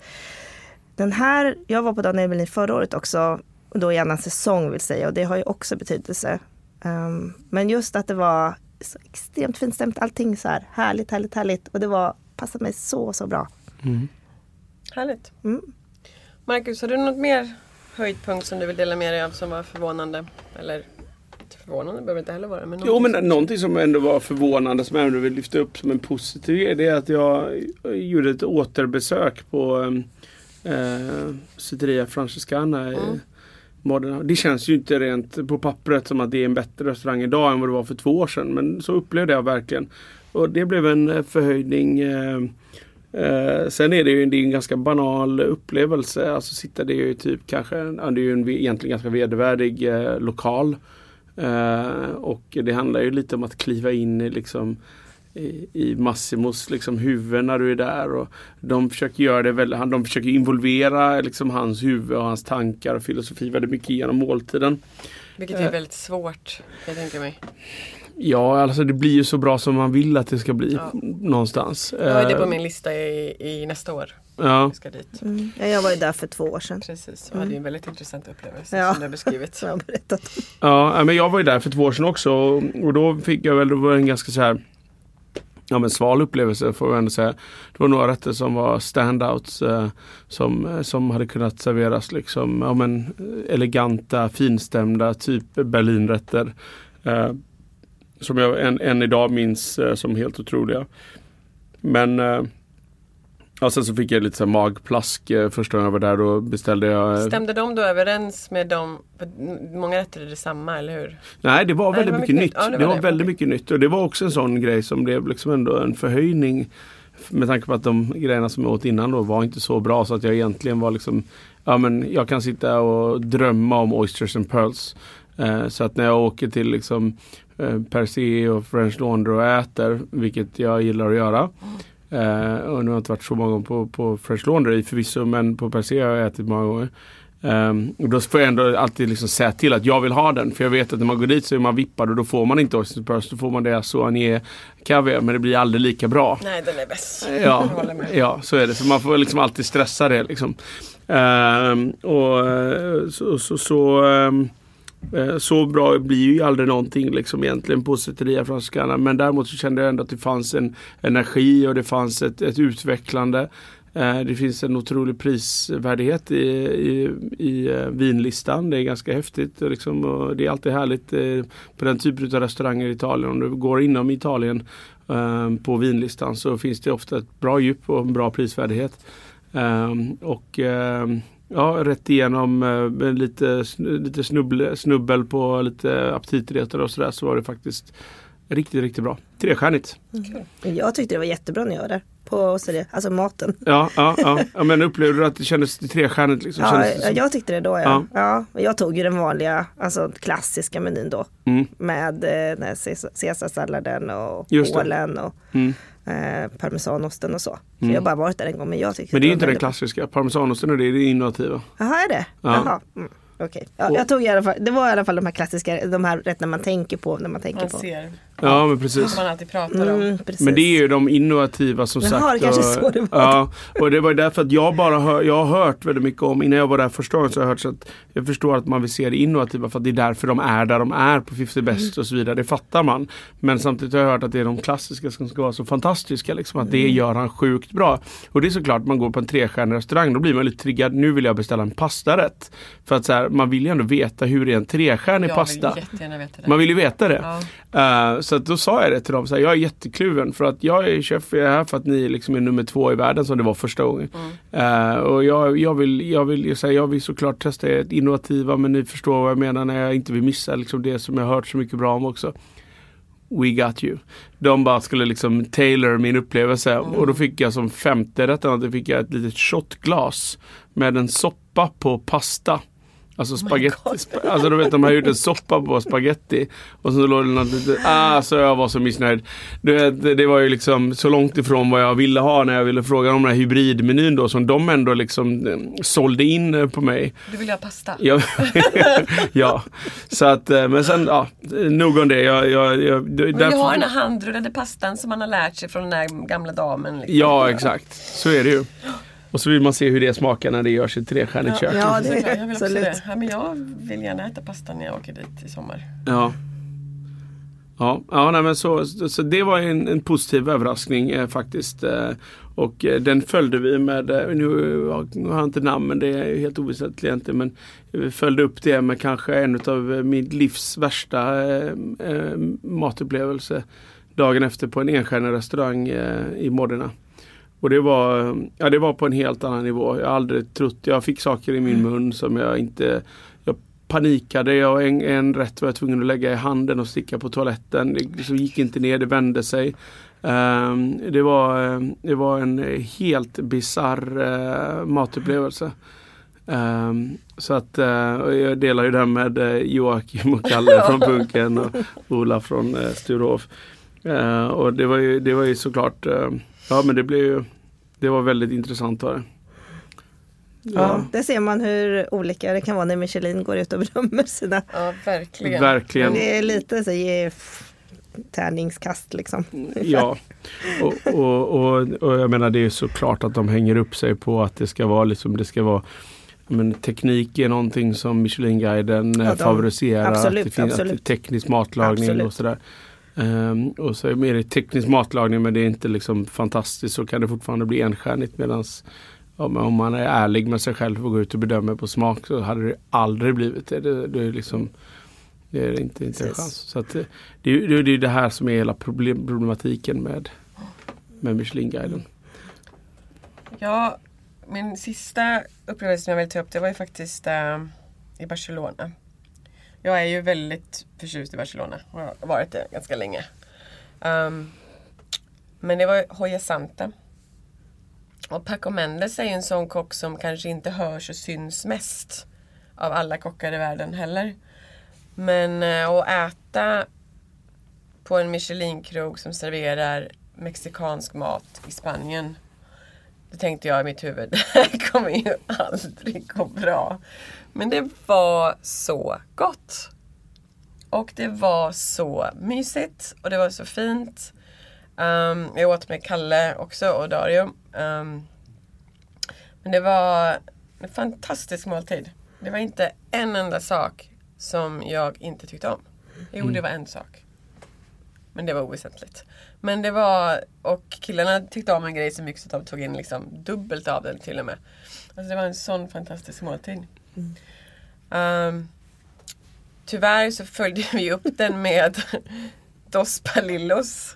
den här, jag var på Daniel Emelin förra året också, och då i annan säsong vill säga, och det har ju också betydelse. Um, men just att det var så extremt finstämt, allting så här härligt, härligt, härligt. Och det var, passade mig så, så bra. Mm. Härligt. Mm. Marcus, har du något mer höjdpunkt som du vill dela med dig av som var förvånande? Eller förvånande behöver inte heller vara. Men Jo men som- någonting som ändå var förvånande som jag ändå vill lyfta upp som en positiv grej. Det är att jag gjorde ett återbesök på eh, Cideria Francescana i Modena. Det känns ju inte rent på pappret som att det är en bättre restaurang idag än vad det var för två år sedan. Men så upplevde jag verkligen. Och det blev en eh, förhöjning. Eh, eh, sen är det ju det är en ganska banal upplevelse. Alltså sitta det är ju typ kanske, ja, det är ju en egentligen ganska vedervärdig eh, lokal. Eh, och det handlar ju lite om att kliva in i liksom i, i Massimos liksom huvud när du är där. Och de försöker göra det han- de försöker involvera liksom hans huvud och hans tankar och filosofi väldigt mycket genom måltiden. Vilket är väldigt svårt, jag tänker mig. Ja, alltså det blir ju så bra som man vill att det ska bli Ja. någonstans. Jag har det på Eh, min lista i, i nästa år. Ja. Jag ska dit. Mm. Ja, jag var ju där för två år sedan. Precis, och hade ju en väldigt intressant upplevelse Ja. som du har beskrivit. Som jag har berättat. Ja, men jag var ju där för två år sedan också och, då fick jag väl, det var en ganska så här Ja men sval upplevelse får jag ändå säga. Det var några rätter som var standouts eh, som, som hade kunnat serveras liksom, ja men eh, eleganta, finstämda typ Berlinrätter. Eh, som jag än, än idag minns eh, som helt otroliga. Men eh, ja, sen så fick jag lite så här magplask eh, första gången jag var där. Då beställde jag eh, Stämde de då överens med dem? Många rätter är detsamma, eller hur? Nej, det var Nej, väldigt det var mycket, nytt. nytt. Ja, det det, var det. väldigt mycket nytt. Och det var också en sån grej som blev liksom ändå en förhöjning. Med tanke på att de grejerna som jag åt innan då var inte så bra så att jag egentligen var liksom Ja men jag kan sitta och drömma om Oysters and Pearls. Eh, så att när jag åker till liksom eh, Percé och French Laundry och äter, vilket jag gillar att göra. Eh, och nu har jag inte varit så många gånger på, på Fresh Laundry förvisso men på Percé har jag ätit många gånger. Um, och då får jag ändå alltid liksom säga till att jag vill ha den. För jag vet att när man går dit så är man vippad och då får man inte Oyster Pearls. Då får man deras Soigné kaviar men det blir aldrig lika bra. Nej, den är bäst. Ja, ja, så är det. Så man får liksom alltid stressa det. Liksom. Ehm, och eh, så, så, så, Eh, Eh, så bra blir ju aldrig någonting liksom egentligen på Ceteria-franskarna. Men däremot så kände jag ändå att det fanns en energi och det fanns ett, ett utvecklande. Eh, det finns en otrolig prisvärdighet i, i, i eh, vinlistan. Det är ganska häftigt. Liksom, och det är alltid härligt på den typen av restauranger i Italien. Om du går inom Italien på vinlistan så finns det ofta ett bra djup och en bra prisvärdighet. Och Ja, rätt igenom eh, med lite, lite snubbel, snubbel på lite aptitretare och sådär så var det faktiskt riktigt, riktigt bra. Trestjärnigt. Jag tyckte det var jättebra när jag var där. På alltså maten. Ja, ja, ja. men upplevde du att det kändes trestjärnigt? Liksom? Ja, som- jag tyckte det då ja. Ja. ja. jag tog ju den vanliga, alltså klassiska menyn då. Mm. Med eh, caesarsalladen och Just det. ålen och Mm. Eh, parmesanosten och så. Så Mm. jag har bara varit där en gång men jag tyckte Men det är inte den klassiska. Parmesanosten och det är det innovativa. Jaha är det? Ja. Jaha. Mm. Okej, ja, jag tog i alla fall, det var i alla fall de här klassiska, de här rätterna man tänker på när man tänker Man på. ser. Ja, men precis. Som man alltid pratar om. Mm, precis. Men det är ju de innovativa som Jaha, sagt. det kanske och, så det var. Ja, och det var därför att jag bara hör, jag har hört väldigt mycket om, innan jag var där första gången så har jag hört så att jag förstår att man vill se det innovativa för att det är därför de är där de är på 50 Best och så vidare. Det fattar man. Men samtidigt har jag hört att det är de klassiska som ska vara så fantastiska. Liksom, att det gör han sjukt bra. Och det är såklart, man går på en trestjärnig restaurang, då blir man lite triggad. Nu vill jag beställa en pastarätt. För att så här, man vill ju ändå veta hur är en trestjärnig pasta. vill jättegärna veta det. Man vill ju veta det. Ja. Eh, så då sa jag det till dem. Så här, jag är jättekluven för att jag är chef, jag är här för att ni liksom är nummer två i världen som det var första gången. Eh, och jag, jag, vill, jag, vill, jag, säger, jag vill såklart testa ert innovativa men ni förstår vad jag menar när jag inte vill missa liksom det som jag har hört så mycket bra om också. We got you. De bara skulle liksom tailor min upplevelse och då fick jag som femte rätten då fick jag ett litet shotglas med en soppa på pasta. Alltså spaghetti. sp- alltså du vet de har gjort en soppa på spaghetti. Och så låg det något litet, ah, så jag var så missnöjd. Du vet, det, var ju liksom så långt ifrån vad jag ville ha när jag ville fråga om den här hybridmenyn då som de ändå liksom eh, sålde in eh, på mig. Du vill ha pasta. Ja, ja. så att, eh, men sen, ja, nog om det. Jag, jag, jag, vill därför- ha den här handrullade pastan som man har lärt sig från den där gamla damen. Liksom. Ja, exakt. Så är det ju. Och så vill man se hur det smakar när det görs i ett trestjärnigt kök. Ja, det är jag vill också det. Ja, men jag vill gärna äta pasta när jag åker dit i sommar. Ja. Ja, ja nej, men så, så det var en, en positiv överraskning eh, faktiskt. Eh, och eh, den följde vi med, eh, nu, ja, nu har jag inte namn men det är helt oväsentligt egentligen. Men vi följde upp det med kanske en av mitt livs värsta eh, eh, matupplevelse. Dagen efter på en enstjärnig restaurang eh, i Modena. Och det var, ja, det var på en helt annan nivå. Jag har aldrig trott, jag fick saker i min mun som jag inte jag panikade. Jag, en, en rätt var jag tvungen att lägga i handen och sticka på toaletten. Det liksom gick inte ner, det vände sig. Ehm, det, var, det var en helt bisarr uh, matupplevelse. Ehm, så att och jag delar ju den med eh, Joakim och Kalle från Punken och Ola från uh, Sturehof. Eh, och det var ju, det var ju såklart, ja men det blev ju, det var väldigt intressant var det. Ja, där ser man hur olika det kan vara när Michelin går ut och bedömer sina. Ja, verkligen. Verkligen. Det är lite så ge tärningskast liksom. Ja, och, och, och, och jag menar det är såklart att de hänger upp sig på att det ska vara liksom, det ska vara men teknik är någonting som Michelinguiden eh, Ja, de- favoriserar. absolut, att det finns absolut. Teknisk matlagning Absolut. och sådär. Ehm, och så är det mer teknisk matlagning men det är inte liksom fantastiskt så kan det fortfarande bli enstjärnigt medans men om man är ärlig med sig själv och går ut och bedömer på smak så hade det aldrig blivit det. Det, det är liksom det är inte, inte en chans. Så att, eh, det, är ju- det är det här som är hela problem, problematiken med, med Michelinguiden. Ja, min sista upplevelse som jag vill ta upp det var ju faktiskt eh, i Barcelona. Jag är ju väldigt förtjust i Barcelona och har varit det ganska länge. Um, men det var Hoya Santa. Och Paco Mendes är ju en sån kock som kanske inte hörs och syns mest av alla kockar i världen heller. Men eh, att äta på en Michelinkrog som serverar mexikansk mat i Spanien det tänkte jag i mitt huvud, det här kommer ju aldrig gå bra. Men det var så gott. Och det var så mysigt och det var så fint. Um, jag åt med Kalle också och Dario. Um, men det var en fantastisk måltid. Det var inte en enda sak som jag inte tyckte om. Jo, Mm. det var en sak. Men det var oväsentligt. Men det var, och killarna tyckte om en grej så mycket så de tog in liksom dubbelt av den till och med. Alltså det var en sån fantastisk måltid. Ehm, tyvärr så följde vi upp den med Dos Palillos.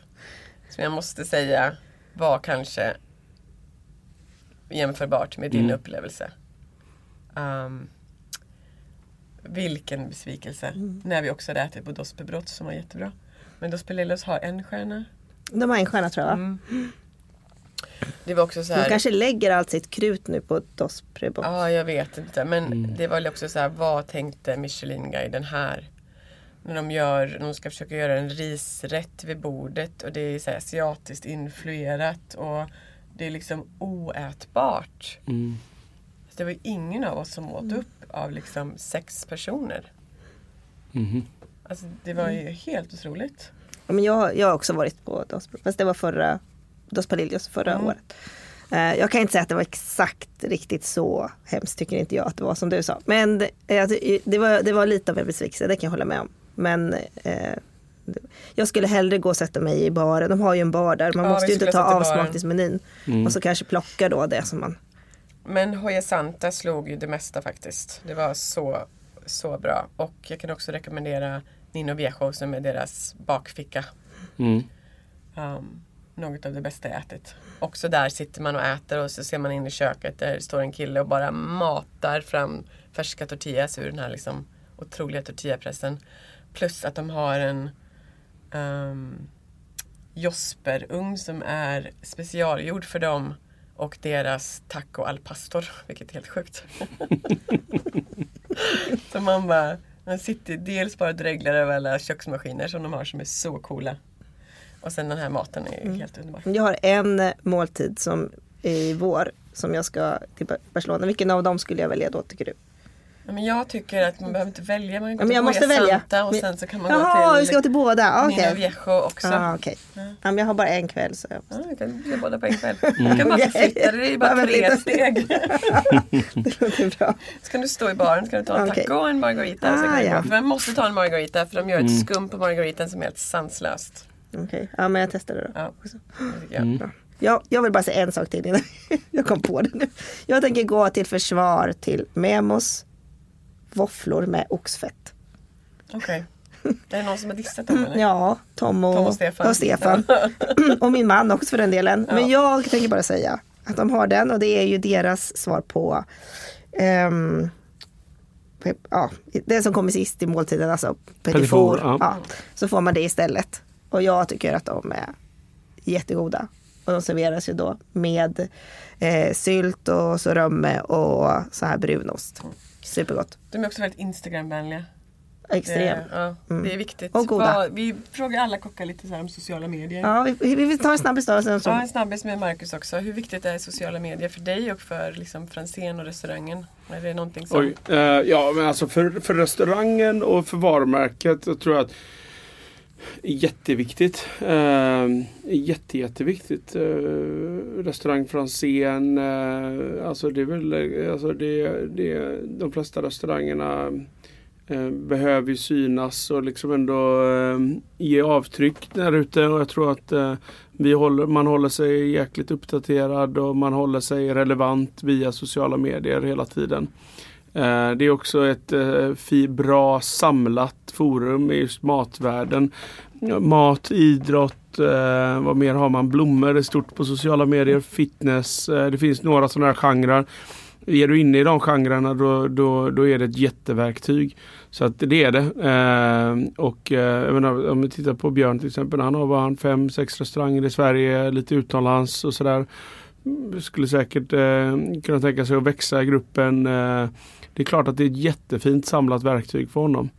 Som jag måste säga var kanske jämförbart med din Mm. upplevelse. Ehm, vilken besvikelse. När vi också hade ätit på Dos Pebrot som var jättebra. Men Dos Palillos har en stjärna. De har en stjärna tror jag. Mm. Det var också så De här. kanske lägger allt sitt krut nu på Dos Prebot. Ja, jag vet inte. Men Mm. det var väl också så här, vad tänkte Michelin-guiden här? När de, gör, de ska försöka göra en risrätt vid bordet och det är så här asiatiskt influerat och det är liksom oätbart. Mm. Så det var ingen av oss som åt upp av liksom sex personer. Mhm. Alltså det var ju helt otroligt. Ja, men jag, jag har också varit på Dos Prebot, fast det var förra Dos Palillos förra Mm. året. Eh, jag kan inte säga att det var exakt riktigt så hemskt tycker inte jag att det var som du sa. Men det, eh, det, det, var, det var lite av en besvikelse, det kan jag hålla med om. Men eh, jag skulle hellre gå och sätta mig i baren. De har ju en bar där. Man Ja, måste ju inte ta avsmakningsmenyn. Mm. Och så kanske plocka då det som man... Men Hoya Santa slog ju det mesta faktiskt. Det var så, så bra. Och jag kan också rekommendera Nino Viejo som är deras bakficka. Mm. Um, något av det bästa jag ätit. Också där sitter man och äter och så ser man in i köket där det står en kille och bara matar fram färska tortillas ur den här liksom otroliga tortillapressen. Plus att de har en um, Josperugn som är specialgjord för dem och deras taco al pastor, vilket är helt sjukt. så man bara, man sitter dels bara och dreglar över alla köksmaskiner som de har som är så coola. Och sen den här maten är Mm. helt underbar. Jag har en måltid som i vår som jag ska till Barcelona. Vilken av dem skulle jag välja då tycker du? Ja, men jag tycker att man behöver inte välja, man kan Ja, jag måste välja. Santa och Men- sen så kan man Jaha, gå vi till ska gå till båda. Ah, Nino Okej. Viejo också. Ah, okej. Ja, men jag har bara en kväll så jag Ja, vi kan bli båda på en kväll. Du kan bara förflytta dig, det är bara Ja, tre steg. det låter bra. Så kan du stå i baren, ska du ta en Okej. taco och en margarita. och så kan Ah, du ja. För man måste ta en margarita för de gör ett skum på margaritan som är helt sanslöst. Okej, ja men jag testar det då. Ja, jag. Bra. Jag, jag vill bara säga en sak till innan jag kom på det nu. Jag tänker gå till försvar till Memos våfflor med oxfett. Okej. Är det någon som har dissat dem eller? Ja, Tom och, Tom och Stefan. och, Stefan. och min man också för den delen. Men jag tänker bara säga att de har den och det är ju deras svar på ehm, ja, det som kommer sist i måltiden, alltså four, ja. Ja, så får man det istället. Och jag tycker att de är jättegoda. Och de serveras ju då med eh, sylt och så römme och så här brunost. Supergott. De är också väldigt Instagramvänliga. Extremt. Det, ja, Mm. det är viktigt. Och goda. Vad- vi frågar alla kockar lite så här om sociala medier. Ja, vi, vi, tar en snabbis då. Sen så. Ja, en snabbis med Marcus också. Hur viktigt är sociala medier för dig och för liksom, Franzén och restaurangen? Är det någonting som... Oj, eh, ja men alltså för, för restaurangen och för varumärket jag tror jag att jätteviktigt. Eh, jätte, jätteviktigt. Eh, restaurang Franzén. Eh, alltså det är väl eh, alltså det, det, de flesta restaurangerna eh, behöver ju synas och liksom ändå eh, ge avtryck där ute. Och jag tror att eh, vi håller, man håller sig jäkligt uppdaterad och man håller sig relevant via sociala medier hela tiden. Eh, det är också ett eh, bra samlat forum i just matvärlden. Mat, idrott, eh, vad mer har man? Blommor är stort på sociala medier, fitness. Det finns några sådana här genrer. Är du inne i de genrerna då, då, då är det ett jätteverktyg. Så att det är det. Eh, och eh, jag menar, om vi tittar på Björn till exempel. Han har vad han, fem, sex restauranger i Sverige, lite utomlands och sådär. Skulle säkert eh, kunna tänka sig att växa i gruppen. Eh, det är klart att det är ett jättefint samlat verktyg för honom.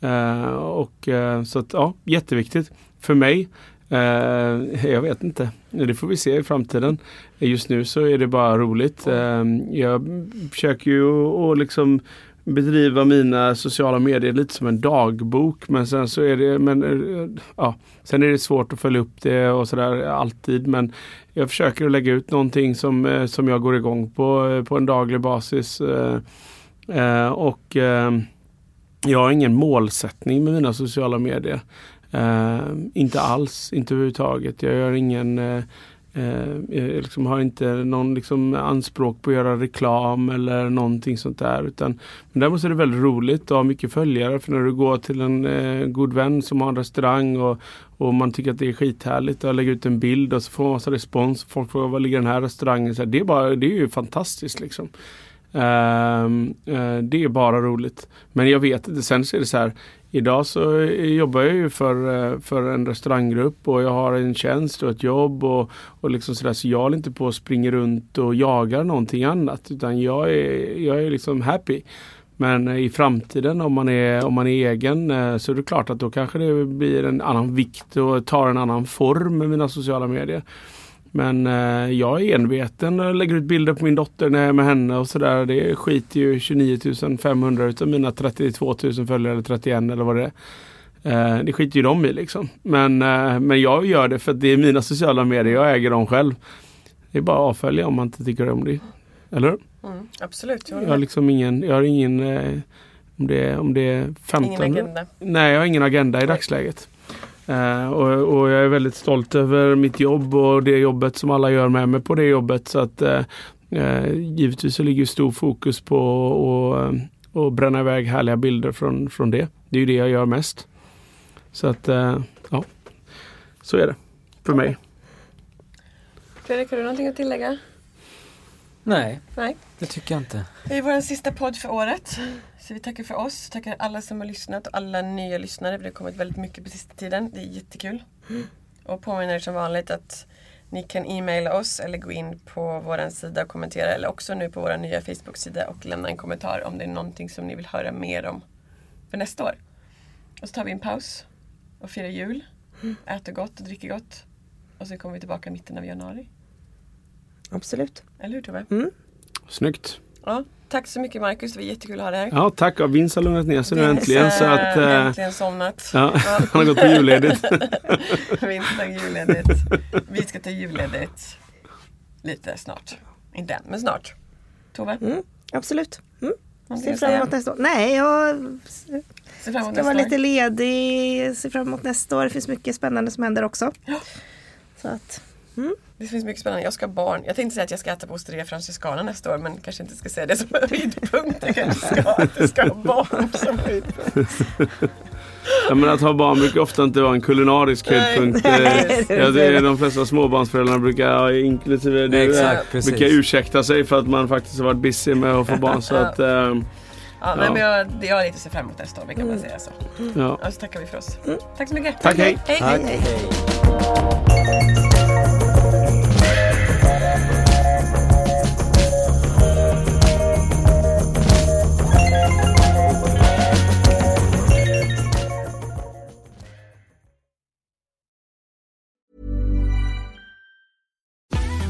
Eh, och eh, så att ja, jätteviktigt för mig. Eh, jag vet inte. Det får vi se i framtiden. Just nu så är det bara roligt. Eh, jag försöker ju att liksom bedriva mina sociala medier lite som en dagbok. Men sen så är det, men, eh, ja, sen är det svårt att följa upp det och sådär alltid. Men jag försöker att lägga ut någonting som, eh, som jag går igång på, eh, på en daglig basis. Eh, och eh, jag har ingen målsättning med mina sociala medier. Eh, inte alls, inte överhuvudtaget. Jag gör ingen eh, jag liksom har inte någon liksom anspråk på att göra reklam eller någonting sånt där. Utan, men däremot är det väldigt roligt att ha mycket följare. För när du går till en eh, god vän som har en restaurang och, och man tycker att det är skithärligt och lägger ut en bild och så får man massa respons. Folk frågar var ligger den här restaurangen? Så här, det, är bara, det är ju fantastiskt liksom. Uh, uh, det är bara roligt. Men jag vet inte, sen så är det så här Idag så jobbar jag ju för, eh, för en restauranggrupp och jag har en tjänst och ett jobb och, och liksom sådär. Så jag håller inte på att springa runt och jagar någonting annat utan jag är, jag är liksom happy. Men eh, i framtiden om man, är, om man är egen eh, så är det klart att då kanske det blir en annan vikt och tar en annan form med mina sociala medier. Men eh, jag är enveten och lägger ut bilder på min dotter när jag är med henne och sådär. Det skiter ju 29 500 utav mina 32 000 följare eller 31 eller vad det är. Eh, det skiter ju de i liksom. Men, eh, men jag gör det för att det är mina sociala medier. Jag äger dem själv. Det är bara att avfölja om man inte tycker om det. Eller mm, Absolut. Jag, jag har liksom ingen, jag har ingen eh, om det, om det är 15. Ingen agenda. Nej, jag har ingen agenda i dagsläget. Uh, och, och, jag är väldigt stolt över mitt jobb och det jobbet som alla gör med mig på det jobbet. Så att uh, uh, givetvis så ligger stor fokus på att uh, bränna iväg härliga bilder från, från det. Det är ju det jag gör mest. Så att ja, så är det för mig. Fredrik, har du någonting att tillägga? Nej, Nej, det tycker jag inte. Det är vår sista podd för året. Så vi tackar för oss, tackar alla som har lyssnat och alla nya lyssnare. Det har kommit väldigt mycket på sista tiden. Det är jättekul. Mm. Och påminner som vanligt att ni kan e-maila oss eller gå in på vår sida och kommentera eller också nu på vår nya Facebook-sida och lämna en kommentar om det är någonting som ni vill höra mer om för nästa år. Och så tar vi en paus och firar jul, mm. äter gott och dricker gott. Och så kommer vi tillbaka i mitten av januari. Absolut. Eller hur Tove? Mm. Snyggt. Ja, tack så mycket Marcus, det var jättekul att ha dig här. Ja, tack. Och Vince har lugnat ner sig nu äntligen. Så att, äh, äntligen somnat. Ja, han har gått på julledigt. Vince tar julledigt. Vi ska ta julledigt lite snart. Inte än, men snart. Tove? Mm, absolut. Mm. Ser fram emot nästa år. Nej, jag ser fram emot ska vara lite ledig. Ser fram emot nästa år. Det finns mycket spännande som händer också. Ja. Så att, mm. Det finns mycket spännande. Jag ska ha barn. Jag tänkte säga att jag ska äta på Osteria Franciscana nästa år men kanske inte ska säga det som höjdpunkt. Jag kanske ska att jag ska ha barn som höjdpunkt. Ja, men att ha barn brukar ofta inte vara en kulinarisk höjdpunkt. Nej, ja, det är de flesta småbarnsföräldrarna brukar, inklusive det, Exakt, brukar ursäkta sig för att man faktiskt har varit busy med att få barn. Så att, ähm, Ja, ja. Men jag, jag har lite se fram emot nästa år, vi kan bara säga så. Ja. Och så tackar vi för oss. Mm. Tack så mycket. Tack, hej. hej. Hej. hej.